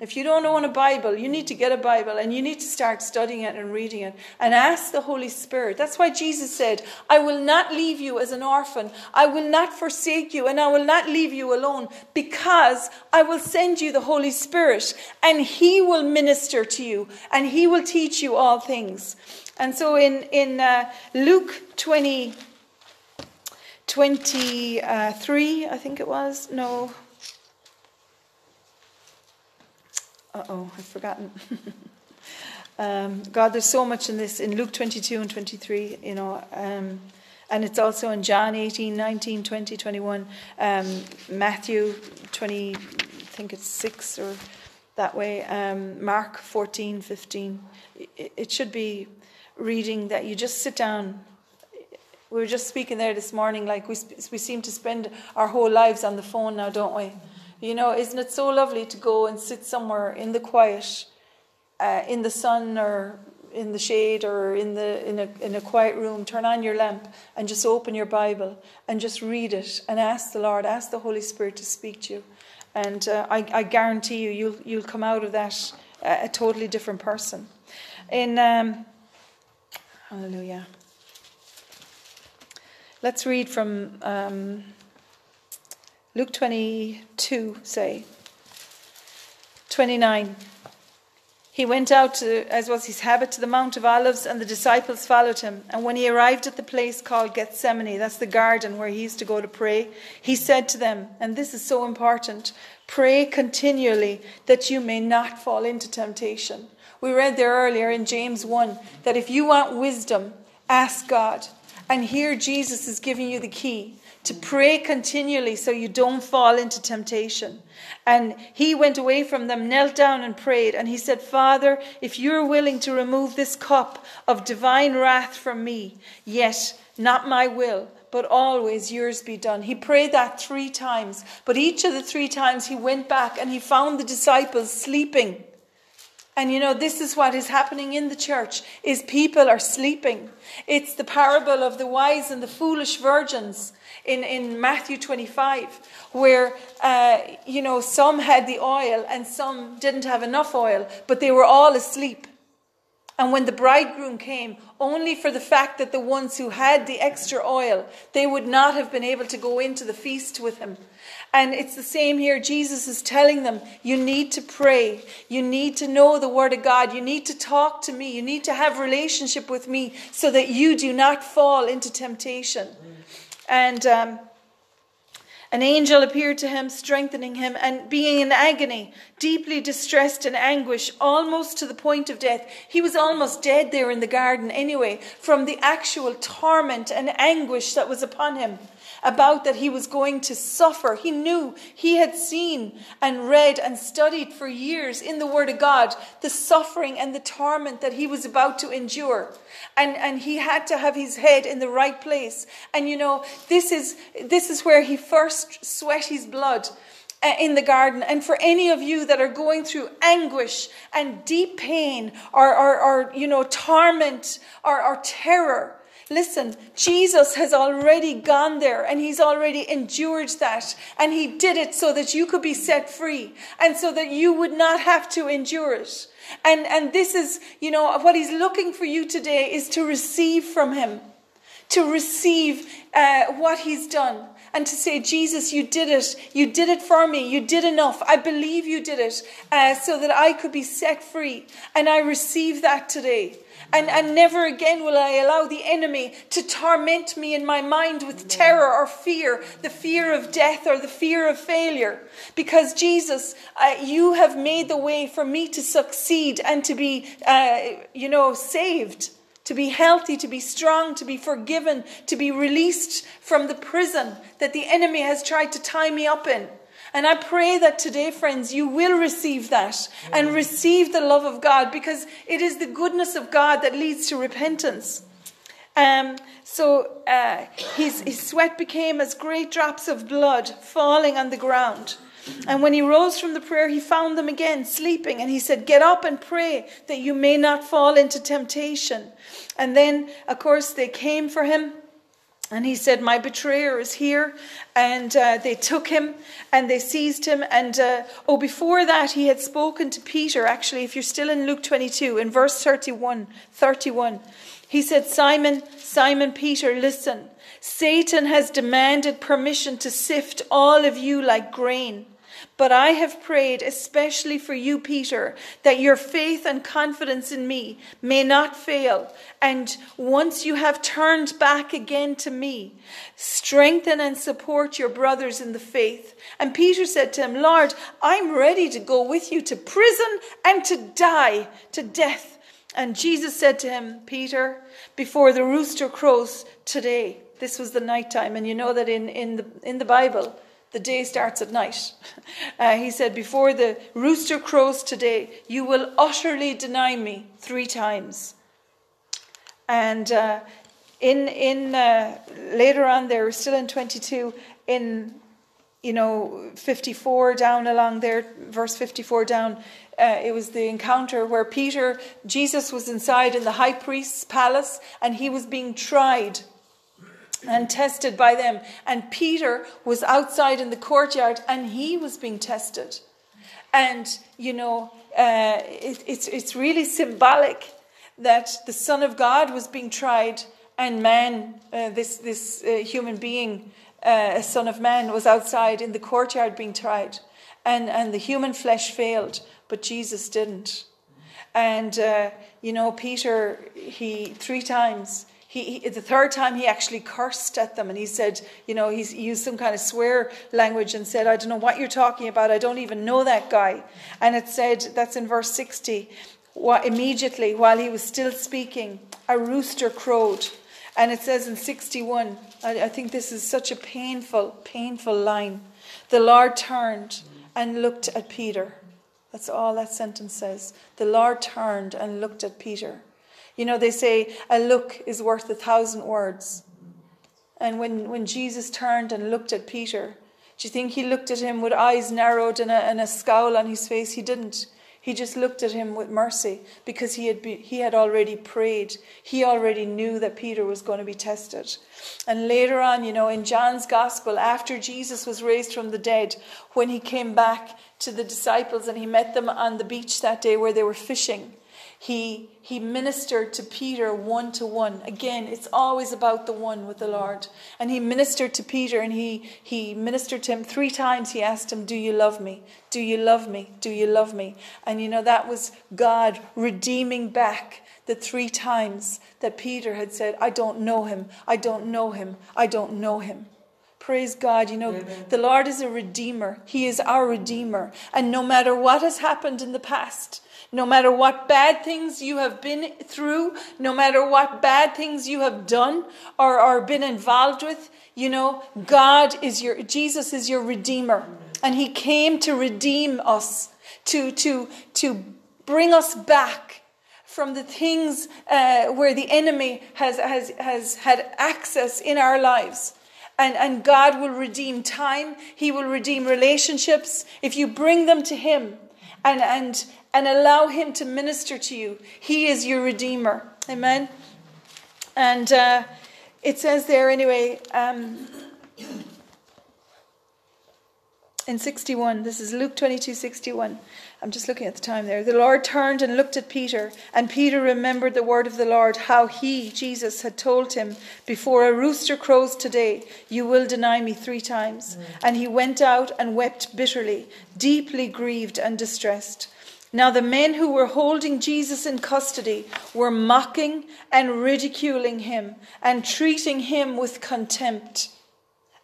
If you don't own a Bible, you need to get a Bible and you need to start studying it and reading it and ask the Holy Spirit. That's why Jesus said, I will not leave you as an orphan. I will not forsake you and I will not leave you alone because I will send you the Holy Spirit and he will minister to you and he will teach you all things. And so in, in uh, Luke 20, 23, I think it was, no, Uh oh, I've forgotten. um, God, there's so much in this in Luke 22 and 23, you know, um, and it's also in John 18, 19, 20, 21, um, Matthew 20, I think it's 6 or that way, um, Mark 14, 15. It, it should be reading that you just sit down we were just speaking there this morning like we, we seem to spend our whole lives on the phone now don't we you know, isn't it so lovely to go and sit somewhere in the quiet, uh, in the sun or in the shade or in the in a in a quiet room, turn on your lamp and just open your Bible and just read it and ask the Lord, ask the Holy Spirit to speak to you, and uh, I, I guarantee you, you'll you'll come out of that uh, a totally different person. In um, Hallelujah. Let's read from. Um, Luke 22, say. 29. He went out, to, as was his habit, to the Mount of Olives, and the disciples followed him. And when he arrived at the place called Gethsemane, that's the garden where he used to go to pray, he said to them, and this is so important pray continually that you may not fall into temptation. We read there earlier in James 1 that if you want wisdom, ask God. And here Jesus is giving you the key to pray continually so you don't fall into temptation. And he went away from them, knelt down and prayed. And he said, Father, if you're willing to remove this cup of divine wrath from me, yet not my will, but always yours be done. He prayed that three times. But each of the three times he went back and he found the disciples sleeping. And you know, this is what is happening in the church is people are sleeping. It's the parable of the wise and the foolish virgins in, in Matthew 25, where, uh, you know, some had the oil and some didn't have enough oil, but they were all asleep. And when the bridegroom came, only for the fact that the ones who had the extra oil, they would not have been able to go into the feast with him. And it's the same here. Jesus is telling them, you need to pray. You need to know the word of God. You need to talk to me. You need to have relationship with me so that you do not fall into temptation. And um, an angel appeared to him, strengthening him, and being in agony, deeply distressed and anguish, almost to the point of death. He was almost dead there in the garden anyway, from the actual torment and anguish that was upon him about that he was going to suffer. He knew he had seen and read and studied for years in the Word of God the suffering and the torment that he was about to endure. And, and he had to have his head in the right place. And you know, this is, this is where he first sweat his blood in the garden. And for any of you that are going through anguish and deep pain or, or, or you know, torment or, or terror, Listen, Jesus has already gone there and he's already endured that. And he did it so that you could be set free and so that you would not have to endure it. And, and this is, you know, what he's looking for you today is to receive from him, to receive uh, what he's done and to say, Jesus, you did it. You did it for me. You did enough. I believe you did it uh, so that I could be set free. And I receive that today. And, and never again will I allow the enemy to torment me in my mind with terror or fear, the fear of death or the fear of failure. Because Jesus, uh, you have made the way for me to succeed and to be, uh, you know, saved, to be healthy, to be strong, to be forgiven, to be released from the prison that the enemy has tried to tie me up in. And I pray that today, friends, you will receive that and receive the love of God because it is the goodness of God that leads to repentance. Um, so uh, his, his sweat became as great drops of blood falling on the ground. And when he rose from the prayer, he found them again sleeping. And he said, Get up and pray that you may not fall into temptation. And then, of course, they came for him and he said, My betrayer is here. And uh, they took him and they seized him. And uh, oh, before that, he had spoken to Peter. Actually, if you're still in Luke 22, in verse 31, 31, he said, Simon, Simon Peter, listen. Satan has demanded permission to sift all of you like grain. But I have prayed especially for you, Peter, that your faith and confidence in me may not fail. And once you have turned back again to me, strengthen and support your brothers in the faith. And Peter said to him, Lord, I'm ready to go with you to prison and to die to death. And Jesus said to him, Peter, before the rooster crows today, this was the night time, and you know that in, in, the, in the Bible, the day starts at night. Uh, he said, Before the rooster crows today, you will utterly deny me three times. And uh, in, in uh, later on there, still in 22, in you know 54 down along there, verse 54 down, uh, it was the encounter where Peter, Jesus was inside in the high priest's palace, and he was being tried and tested by them. And Peter was outside in the courtyard and he was being tested. And, you know, uh, it, it's, it's really symbolic that the Son of God was being tried and man, uh, this, this uh, human being, uh, a Son of Man, was outside in the courtyard being tried. And, and the human flesh failed, but Jesus didn't. And, uh, you know, Peter, he three times he, he, the third time he actually cursed at them and he said, you know, he used some kind of swear language and said, I don't know what you're talking about. I don't even know that guy. And it said, that's in verse 60, what, immediately while he was still speaking, a rooster crowed. And it says in 61, I, I think this is such a painful, painful line. The Lord turned and looked at Peter. That's all that sentence says. The Lord turned and looked at Peter. You know, they say a look is worth a thousand words. And when, when Jesus turned and looked at Peter, do you think he looked at him with eyes narrowed and a, and a scowl on his face? He didn't. He just looked at him with mercy because he had, be, he had already prayed. He already knew that Peter was going to be tested. And later on, you know, in John's gospel, after Jesus was raised from the dead, when he came back to the disciples and he met them on the beach that day where they were fishing, he, he ministered to Peter one to one. Again, it's always about the one with the Lord. And he ministered to Peter and he, he ministered to him three times. He asked him, Do you love me? Do you love me? Do you love me? And you know, that was God redeeming back the three times that Peter had said, I don't know him. I don't know him. I don't know him. Praise God. You know, Amen. the Lord is a redeemer. He is our redeemer. And no matter what has happened in the past, no matter what bad things you have been through, no matter what bad things you have done or, or been involved with, you know, God is your, Jesus is your Redeemer. And He came to redeem us, to, to, to bring us back from the things uh, where the enemy has, has, has had access in our lives. And, and God will redeem time. He will redeem relationships. If you bring them to Him and, and, and allow Him to minister to you. He is your Redeemer. Amen. And, uh, it says there anyway. Um, in 61, this is Luke 22 61. I'm just looking at the time there. The Lord turned and looked at Peter, and Peter remembered the word of the Lord, how he, Jesus, had told him, Before a rooster crows today, you will deny me three times. Mm. And he went out and wept bitterly, deeply grieved and distressed. Now, the men who were holding Jesus in custody were mocking and ridiculing him and treating him with contempt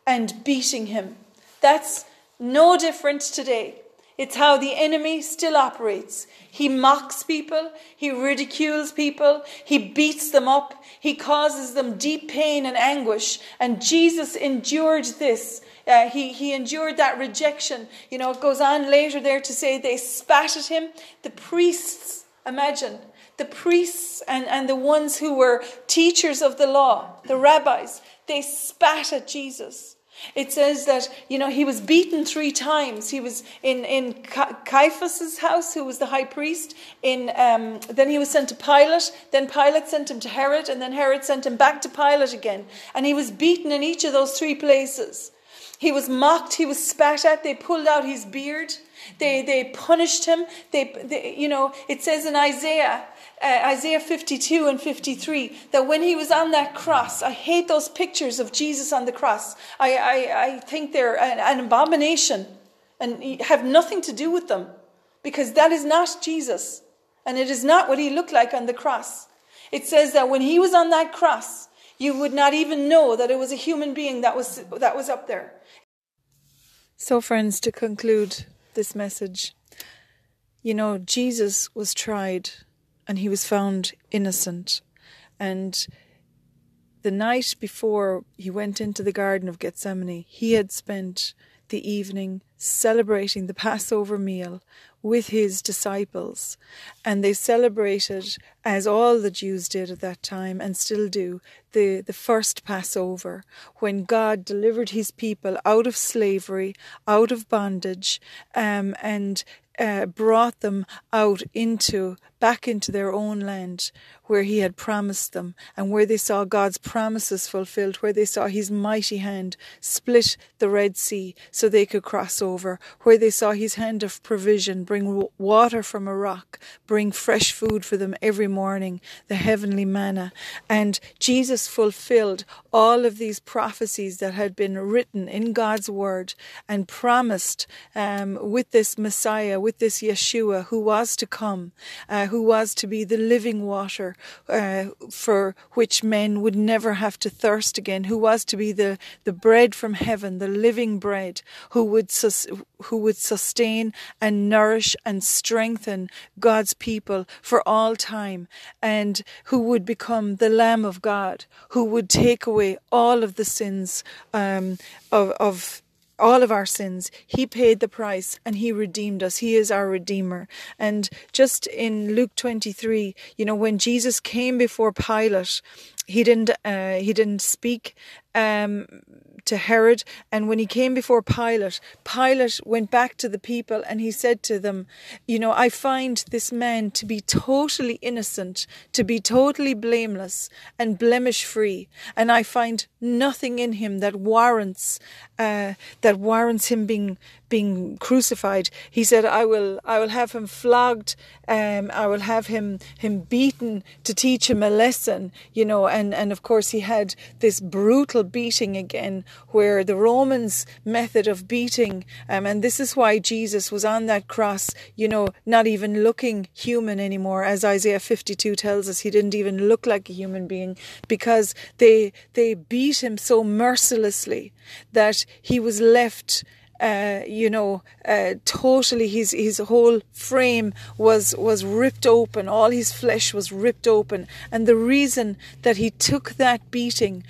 and beating him. That's no different today. It's how the enemy still operates. He mocks people, he ridicules people, he beats them up, he causes them deep pain and anguish. And Jesus endured this. Uh, he, he endured that rejection. You know, it goes on later there to say they spat at him. The priests, imagine, the priests and, and the ones who were teachers of the law, the rabbis, they spat at Jesus. It says that, you know, he was beaten three times. He was in, in Caiaphas's house, who was the high priest. In, um, then he was sent to Pilate. Then Pilate sent him to Herod. And then Herod sent him back to Pilate again. And he was beaten in each of those three places. He was mocked. He was spat at. They pulled out his beard. They, they punished him. They, they, you know, it says in Isaiah uh, Isaiah 52 and 53 that when he was on that cross, I hate those pictures of Jesus on the cross. I, I, I think they're an, an abomination and have nothing to do with them because that is not Jesus and it is not what he looked like on the cross. It says that when he was on that cross, you would not even know that it was a human being that was, that was up there. So, friends, to conclude this message, you know, Jesus was tried and he was found innocent. And the night before he went into the Garden of Gethsemane, he had spent the evening celebrating the Passover meal with his disciples. And they celebrated, as all the Jews did at that time and still do, the, the first Passover, when God delivered his people out of slavery, out of bondage, um, and uh, brought them out into back into their own land where he had promised them and where they saw God's promises fulfilled, where they saw his mighty hand split the Red Sea so they could cross over, where they saw his hand of provision bring water from a rock, bring fresh food for them every morning, the heavenly manna. And Jesus fulfilled all of these prophecies that had been written in God's word and promised um, with this Messiah, with this Yeshua who was to come. Uh, who was to be the living water uh, for which men would never have to thirst again, who was to be the, the bread from heaven, the living bread, who would, sus- who would sustain and nourish and strengthen God's people for all time, and who would become the Lamb of God, who would take away all of the sins um, of, of all of our sins. He paid the price and He redeemed us. He is our Redeemer. And just in Luke 23, you know, when Jesus came before Pilate, he didn't uh, he didn't speak um, to Herod. And when he came before Pilate, Pilate went back to the people and he said to them, You know, I find this man to be totally innocent, to be totally blameless and blemish free. And I find nothing in him that warrants uh, that warrants him being being crucified. He said, "I will, I will have him flogged. Um, I will have him him beaten to teach him a lesson." You know, and and of course he had this brutal beating again, where the Romans' method of beating, um, and this is why Jesus was on that cross. You know, not even looking human anymore, as Isaiah fifty two tells us. He didn't even look like a human being because they they beat him so mercilessly that he was left uh, you know, uh, totally his his whole frame was was ripped open. All his flesh was ripped open, and the reason that he took that beating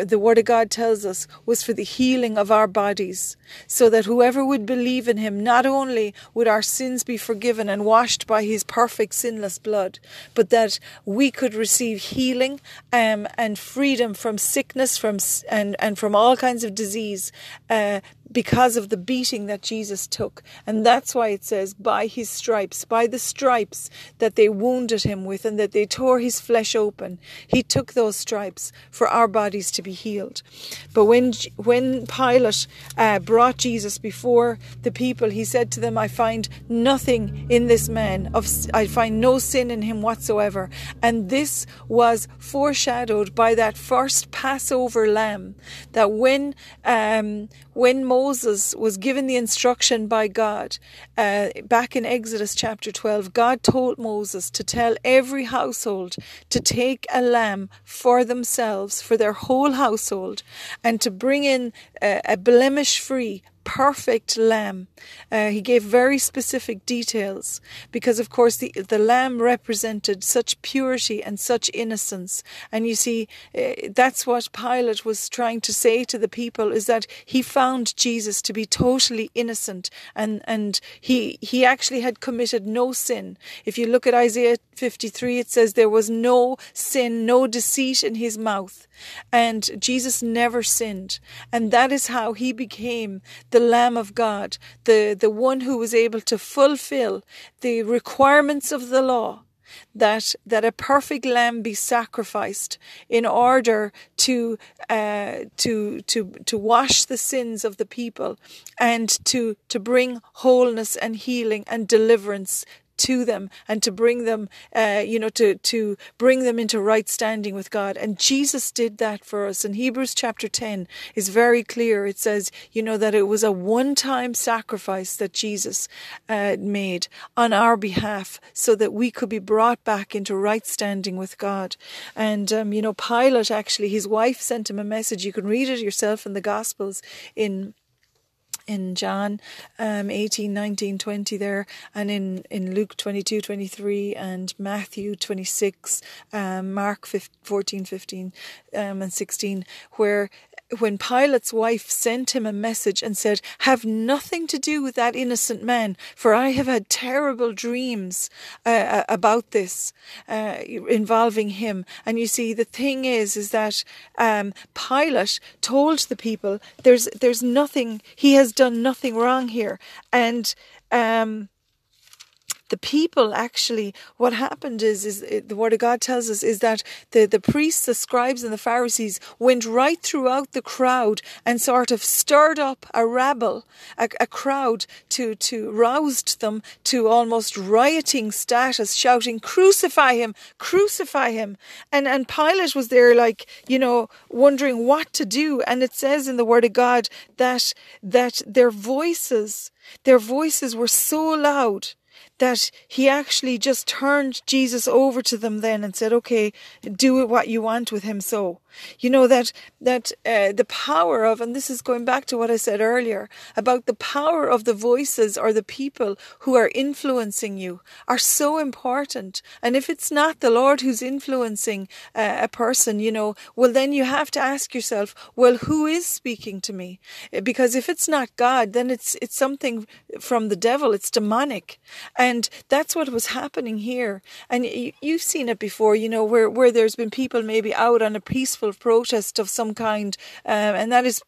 the Word of God tells us, was for the healing of our bodies, so that whoever would believe in Him, not only would our sins be forgiven and washed by His perfect sinless blood, but that we could receive healing um, and freedom from sickness from and, and from all kinds of disease. Uh, because of the beating that Jesus took. And that's why it says, by his stripes, by the stripes that they wounded him with and that they tore his flesh open, he took those stripes for our bodies to be healed. But when, when Pilate uh, brought Jesus before the people, he said to them, I find nothing in this man, of, I find no sin in him whatsoever. And this was foreshadowed by that first Passover lamb that when, um, when Moses was given the instruction by God uh, back in Exodus chapter 12, God told Moses to tell every household to take a lamb for themselves, for their whole household, and to bring in a, a blemish free, perfect lamb. Uh, he gave very specific details because, of course, the, the lamb represented such purity and such innocence. And you see, uh, that's what Pilate was trying to say to the people is that he found Jesus to be totally innocent and, and he, he actually had committed no sin. If you look at Isaiah 53, it says there was no sin, no deceit in his mouth. And Jesus never sinned. And that is how he became the Lamb of God, the, the one who was able to fulfill the requirements of the law. That that a perfect lamb be sacrificed in order to uh, to to to wash the sins of the people and to to bring wholeness and healing and deliverance to them and to bring them, uh, you know, to, to bring them into right standing with God. And Jesus did that for us. And Hebrews chapter 10 is very clear. It says, you know, that it was a one time sacrifice that Jesus uh, made on our behalf so that we could be brought back into right standing with God. And, um, you know, Pilate actually, his wife sent him a message. You can read it yourself in the Gospels in in John um, 18, 19, 20 there, and in, in Luke 22, 23, and Matthew 26, um, Mark 15, 14, 15, um, and 16, where when Pilate's wife sent him a message and said, Have nothing to do with that innocent man, for I have had terrible dreams uh, uh, about this uh, involving him. And you see, the thing is, is that um, Pilate told the people, There's, there's nothing, he has done nothing wrong here. And, um, the people actually, what happened is, is uh, the word of God tells us is that the, the priests, the scribes and the Pharisees went right throughout the crowd and sort of stirred up a rabble, a, a crowd to, to roused them to almost rioting status, shouting, crucify him, crucify him. And, and Pilate was there like, you know, wondering what to do. And it says in the word of God that, that their voices, their voices were so loud that he actually just turned Jesus over to them then and said, okay, do what you want with him so. You know that that uh, the power of, and this is going back to what I said earlier about the power of the voices or the people who are influencing you are so important. And if it's not the Lord who's influencing uh, a person, you know, well then you have to ask yourself, well, who is speaking to me? Because if it's not God, then it's it's something from the devil. It's demonic, and that's what was happening here. And you, you've seen it before, you know, where where there's been people maybe out on a peaceful peaceful protest of some kind, um, and that is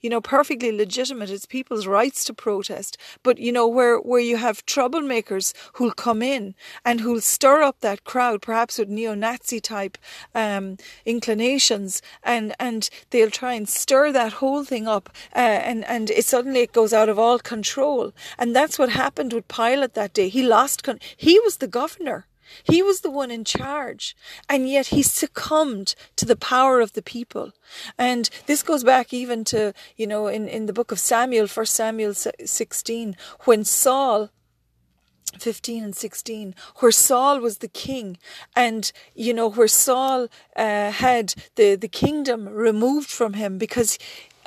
you know, perfectly legitimate. It's people's rights to protest. But, you know, where, where you have troublemakers who'll come in and who'll stir up that crowd, perhaps with neo-Nazi type, um, inclinations and, and they'll try and stir that whole thing up, uh, and, and it suddenly it goes out of all control. And that's what happened with Pilate that day. He lost, con- he was the governor. He was the one in charge, and yet he succumbed to the power of the people. And this goes back even to, you know, in, in the book of Samuel, First Samuel 16, when Saul 15 and 16 where Saul was the king and you know where Saul uh, had the the kingdom removed from him because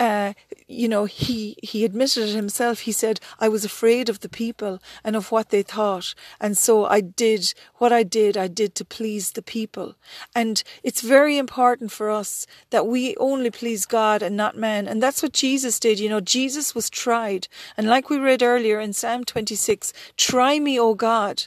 uh, you know, he, he admitted it himself. He said, I was afraid of the people and of what they thought. And so I did what I did, I did to please the people. And it's very important for us that we only please God and not man. And that's what Jesus did. You know, Jesus was tried. And like we read earlier in Psalm 26, try me, O God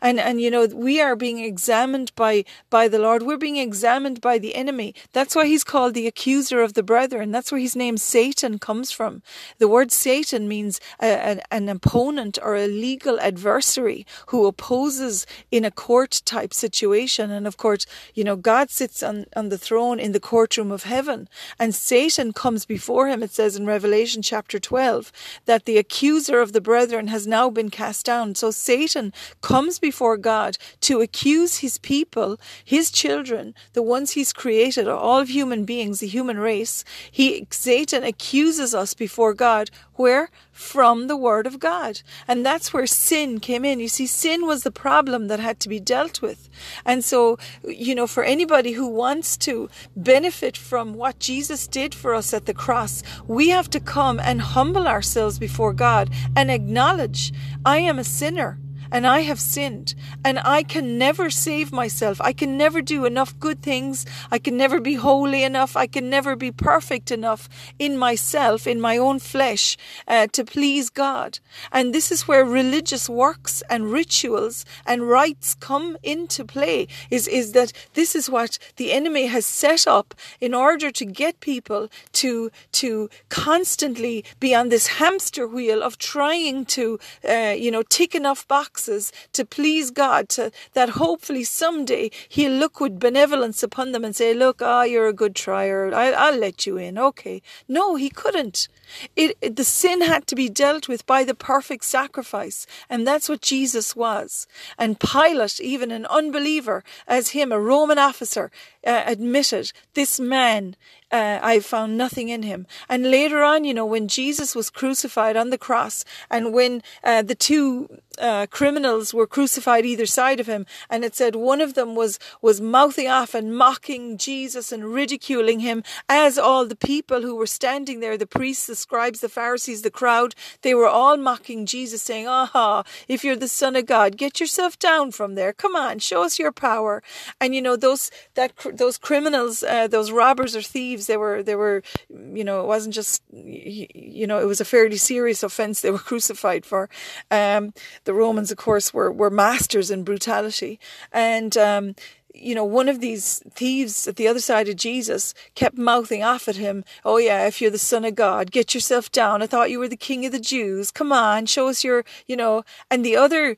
And and you know, we are being examined by by the Lord. We're being examined by the enemy. That's why he's called the accuser of the brethren. That's where his name Satan comes from. The word Satan means a, a, an opponent or a legal adversary who opposes in a court type situation. And of course, you know, God sits on, on the throne in the courtroom of heaven and Satan comes before him. It says in Revelation chapter 12 that the accuser of the brethren has now been cast down. So Satan comes before God to accuse his people, his children, the ones he's created, all of human beings, the human race. He, Satan accuses us before God. Where? From the Word of God. And that's where sin came in. You see, sin was the problem that had to be dealt with. And so, you know, for anybody who wants to benefit from what Jesus did for us at the cross, we have to come and humble ourselves before God and acknowledge, I am a sinner and I have sinned, and I can never save myself. I can never do enough good things. I can never be holy enough. I can never be perfect enough in myself, in my own flesh, uh, to please God. And this is where religious works and rituals and rites come into play. Is is that this is what the enemy has set up in order to get people to to constantly be on this hamster wheel of trying to, uh, you know, tick enough boxes boxes to please God, to, that hopefully someday He'll look with benevolence upon them and say, Look, ah, oh, you're a good trier. I, I'll let you in. Okay. No, He couldn't. It, it, the sin had to be dealt with by the perfect sacrifice, and that's what Jesus was. And Pilate, even an unbeliever as him, a Roman officer, uh, admitted this man uh, I found nothing in him. And later on, you know, when Jesus was crucified on the cross, and when uh, the two uh, criminals were crucified either side of him, and it said one of them was was mouthing off and mocking Jesus and ridiculing him, as all the people who were standing there, the priests, the scribes, the Pharisees, the crowd, they were all mocking Jesus, saying, "Aha! If you're the Son of God, get yourself down from there. Come on, show us your power." And you know those that those criminals, uh, those robbers or thieves. They were, they were, you know, it wasn't just, you know, it was a fairly serious offence they were crucified for. Um, the Romans, of course, were, were masters in brutality. And, um, you know, one of these thieves at the other side of Jesus kept mouthing off at him, Oh, yeah, if you're the Son of God, get yourself down. I thought you were the King of the Jews. Come on, show us your, you know. And the other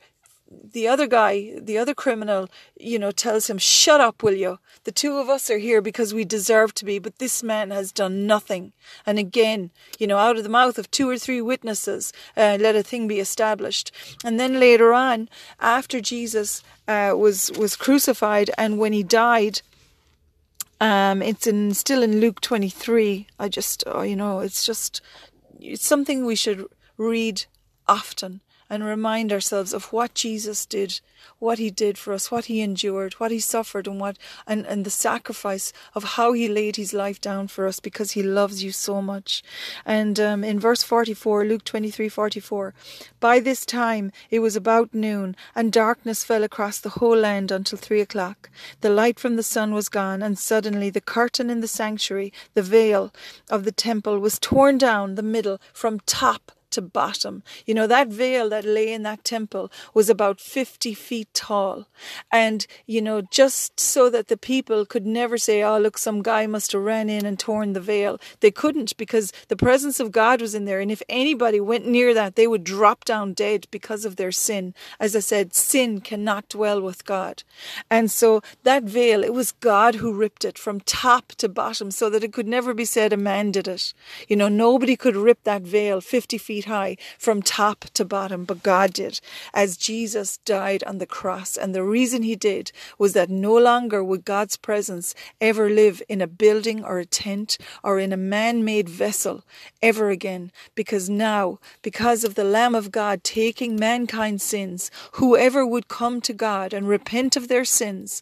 the other guy, the other criminal, you know, tells him, Shut up, will you? The two of us are here because we deserve to be, but this man has done nothing. And again, you know, out of the mouth of two or three witnesses, uh, let a thing be established. And then later on, after Jesus uh, was was crucified, and when he died, um, it's in still in Luke twenty three. I just, oh, you know, it's just it's something we should read often and remind ourselves of what Jesus did, what he did for us, what he endured, what he suffered and what and, and the sacrifice of how he laid his life down for us because he loves you so much. And um, in verse 44, Luke 23 44, by this time it was about noon, and darkness fell across the whole land until three o'clock. The light from the sun was gone, and suddenly the curtain in the sanctuary, the veil of the temple, was torn down the middle from top to bottom. You know, that veil that lay in that temple was about 50 feet tall. And, you know, just so that the people could never say, oh, look, some guy must have ran in and torn the veil. They couldn't because the presence of God was in there. And if anybody went near that, they would drop down dead because of their sin. As I said, sin cannot dwell with God. And so that veil, it was God who ripped it from top to bottom so that it could never be said a man did it. You know, nobody could rip that veil 50 feet feet high from top to bottom, but God did as Jesus died on the cross. And the reason he did was that no longer would God's presence ever live in a building or a tent or in a man made vessel ever again. Because now, because of the Lamb of God taking mankind's sins, whoever would come to God and repent of their sins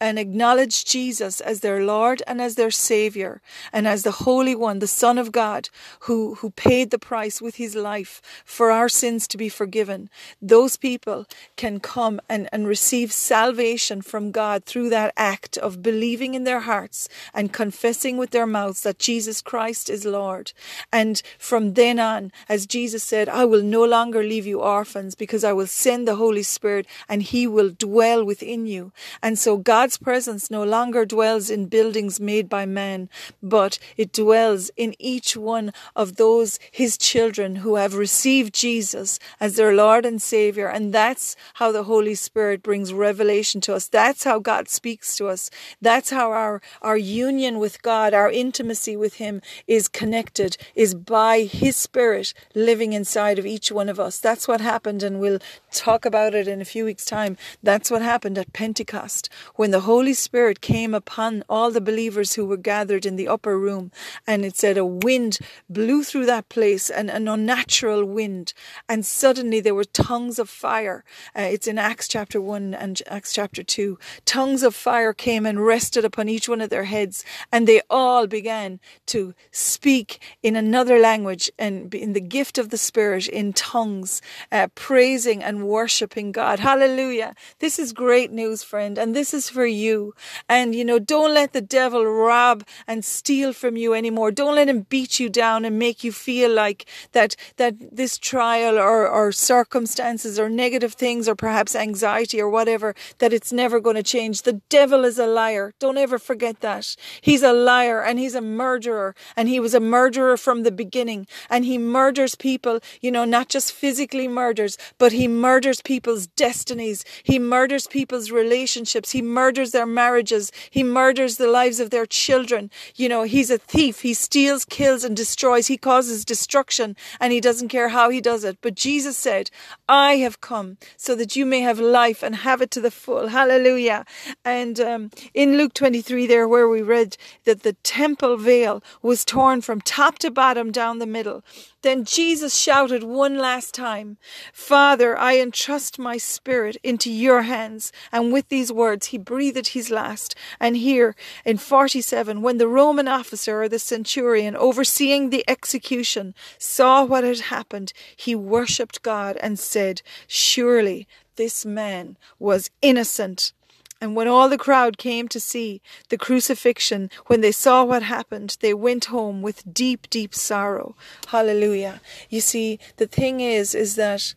and acknowledge Jesus as their Lord and as their Savior and as the Holy One, the Son of God, who, who paid the price with his life for our sins to be forgiven, those people can come and, and receive salvation from God through that act of believing in their hearts and confessing with their mouths that Jesus Christ is Lord. And from then on, as Jesus said, I will no longer leave you orphans because I will send the Holy Spirit and He will dwell within you. And so God's presence no longer dwells in buildings made by man, but it dwells in each one of those His children who have received Jesus as their Lord and Savior. And that's how the Holy Spirit brings revelation to us. That's how God speaks to us. That's how our, our union with God, our intimacy with Him is connected, is by His Spirit living inside of each one of us. That's what happened, and we'll talk about it in a few weeks' time. That's what happened at Pentecost when the Holy Spirit came upon all the believers who were gathered in the upper room. And it said a wind blew through that place, and an unnatural wind. And suddenly there were tongues of fire. Uh, it's in Acts chapter 1 and Acts chapter 2. Tongues of fire came and rested upon each one of their heads. And they all began to speak in another language and in the gift of the Spirit in tongues, uh, praising and worshiping God. Hallelujah. This is great news, friend. And this is for you. And, you know, don't let the devil rob and steal from you anymore. Don't let him beat you down and make you feel like that, that this trial or, or circumstances or negative things or perhaps anxiety or whatever, that it's never going to change. The devil is a liar. Don't ever forget that. He's a liar and he's a murderer and he was a murderer from the beginning and he murders people, you know, not just physically murders, but he murders people's destinies. He murders people's relationships. He murders their marriages. He murders the lives of their children. You know, he's a thief. He steals, kills, and destroys. He causes destruction and he doesn't care how he does it. But Jesus said, I have come so that you may have life and have it to the full. Hallelujah. And um, in Luke 23, there where we read that the temple veil was torn from top to bottom down the middle. Then Jesus shouted one last time, Father, I entrust my spirit into your hands. And with these words, he breathed his last. And here in 47, when the Roman officer or the centurion overseeing the execution saw what had happened, he worshipped God and said, Surely this man was innocent. And when all the crowd came to see the crucifixion, when they saw what happened, they went home with deep, deep sorrow. Hallelujah. You see, the thing is, is that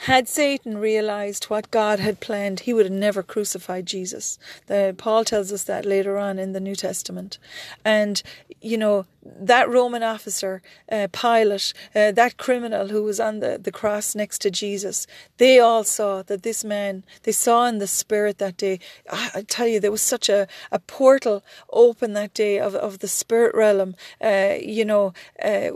had Satan realized what God had planned, he would have never crucified Jesus. The, Paul tells us that later on in the New Testament. And, you know, that Roman officer, uh, Pilate, uh, that criminal who was on the, the cross next to Jesus, they all saw that this man, they saw in the spirit that day. I, I tell you, there was such a, a portal open that day of, of the spirit realm, uh, you know uh,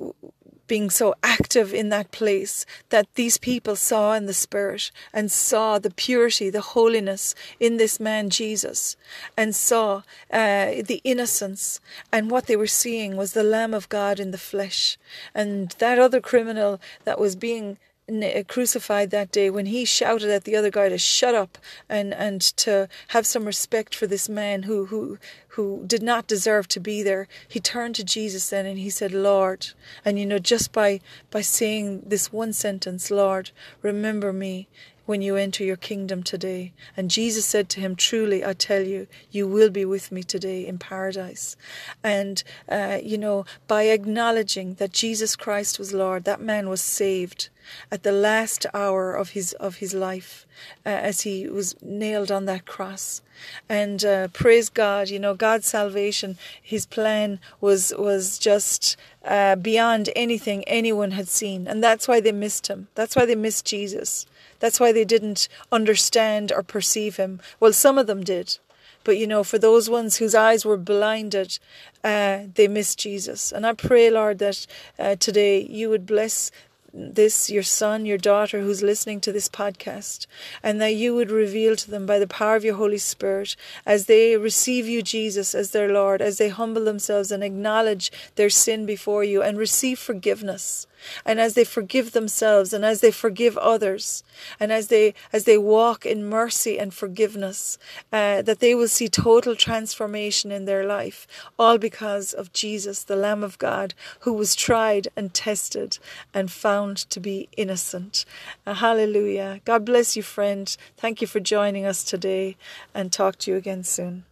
being so active in that place that these people saw in the Spirit and saw the purity, the holiness in this man Jesus, and saw uh, the innocence. And what they were seeing was the Lamb of God in the flesh. And that other criminal that was being Uh, crucified that day when he shouted at the other guy to shut up and and to have some respect for this man who who who did not deserve to be there. He turned to Jesus then and he said lord and you know just by by saying this one sentence lord remember me when you enter your kingdom today. And Jesus said to him, Truly, I tell you, you will be with me today in paradise. And, uh, you know, by acknowledging that Jesus Christ was Lord, that man was saved at the last hour of his of his life uh, as he was nailed on that cross and uh, praise God you know God's salvation his plan was was just uh, beyond anything anyone had seen and that's why they missed him that's why they missed Jesus that's why they didn't understand or perceive him. Well, some of them did. But you know, for those ones whose eyes were blinded, uh, they missed Jesus. And I pray, Lord, that uh, today you would bless this, your son, your daughter who's listening to this podcast, and that you would reveal to them by the power of your Holy Spirit as they receive you, Jesus, as their Lord, as they humble themselves and acknowledge their sin before you and receive forgiveness and as they forgive themselves and as they forgive others and as they as they walk in mercy and forgiveness uh, that they will see total transformation in their life all because of Jesus the lamb of God who was tried and tested and found to be innocent. Uh, hallelujah. God bless you friend. Thank you for joining us today and talk to you again soon